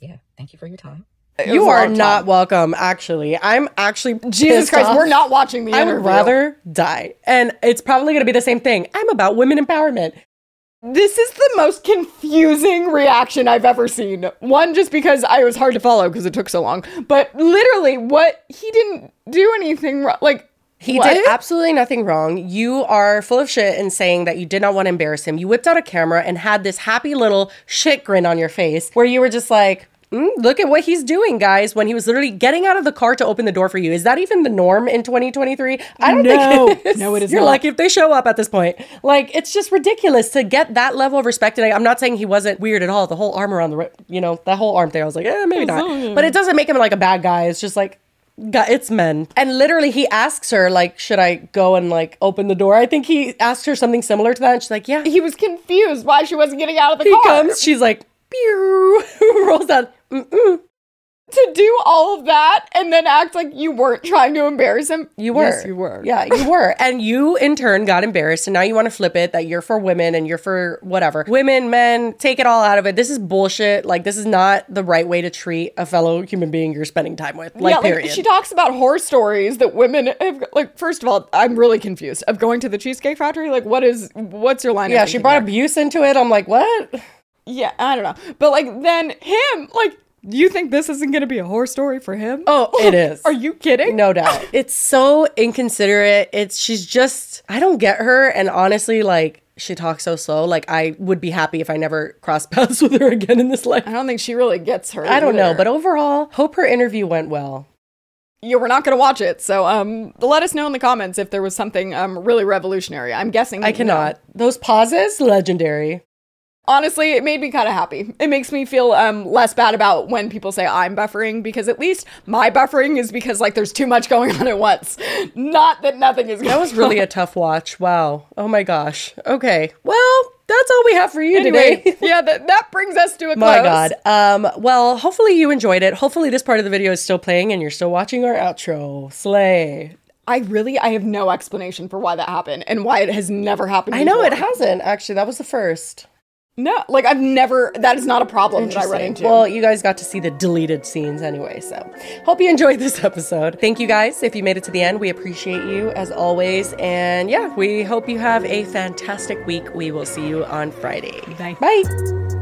yeah. Thank you for your time. You are not time. welcome, actually. I'm actually Jesus Christ, off. we're not watching the I would interview. rather die. And it's probably going to be the same thing. I'm about women empowerment. This is the most confusing reaction I've ever seen. One, just because I was hard to follow because it took so long. But literally, what he didn't do anything wrong. Like He what? did absolutely nothing wrong. You are full of shit in saying that you did not want to embarrass him. You whipped out a camera and had this happy little shit grin on your face where you were just like, mm, look at what he's doing, guys, when he was literally getting out of the car to open the door for you. Is that even the norm in 2023? I don't No. think it is. No, it is You're not. lucky if they show up at this point. Like, it's just ridiculous to get that level of respect. And I, I'm not saying he wasn't weird at all. The whole arm around the, you know, that whole arm thing, I was like, eh, maybe not. But it doesn't make him like a bad guy. It's just like, God, it's men. And literally, he asks her, like, should I go and like open the door? I think he asked her something similar to that. And she's like, yeah. he was confused why she wasn't getting out of the He car. He comes, she's like, pew, rolls down. Mm-mm. To do all of that and then act like you weren't trying to embarrass him? You were. Yes, you were. Yeah, you were. And you, in turn, got embarrassed. And now you want to flip it that you're for women and you're for whatever. Women, men, take it all out of it. This is bullshit. Like, this is not the right way to treat a fellow human being you're spending time with. Like, yeah, period. she talks about horror stories that women have. Like, first of all, I'm really confused of going to the Cheesecake Factory. Like, what is what's your line? of yeah, she brought there? abuse into it. I'm like, what? Yeah, I don't know, but like then him, like, you think this isn't going to be a horror story for him? Oh, it is. Are you kidding? No doubt. It's so inconsiderate. It's she's just I don't get her and honestly like she talks so slow. Like I would be happy if I never crossed paths with her again in this life. I don't think she really gets her. I don't know, but overall, hope her interview went well. yeah, we're not going to watch it. So, um, let us know in the comments if there was something um really revolutionary. I'm guessing I cannot. Those pauses, legendary. Honestly, it made me kind of happy. It makes me feel um less bad about when people say I'm buffering because at least my buffering is because like there's too much going on at once. Not that nothing is going That was really a tough watch. Wow. Oh my gosh. Okay. Well, that's all we have for you Anyway, today. yeah, that, that brings us to a close. My God. Um, well, hopefully you enjoyed it. Hopefully this part of the video is still playing and you're still watching our outro. Slay. I really I have no explanation for why that happened and why it has never happened. I know it hasn't. Actually, that was the first. No, like I've never. That is not a problem that I run into. Well, you guys got to see the deleted scenes anyway, so hope you enjoyed this episode. Thank you guys. If you made it to the end, we appreciate you as always. And yeah, we hope you have a fantastic week. We will see you on Friday. Bye. Bye.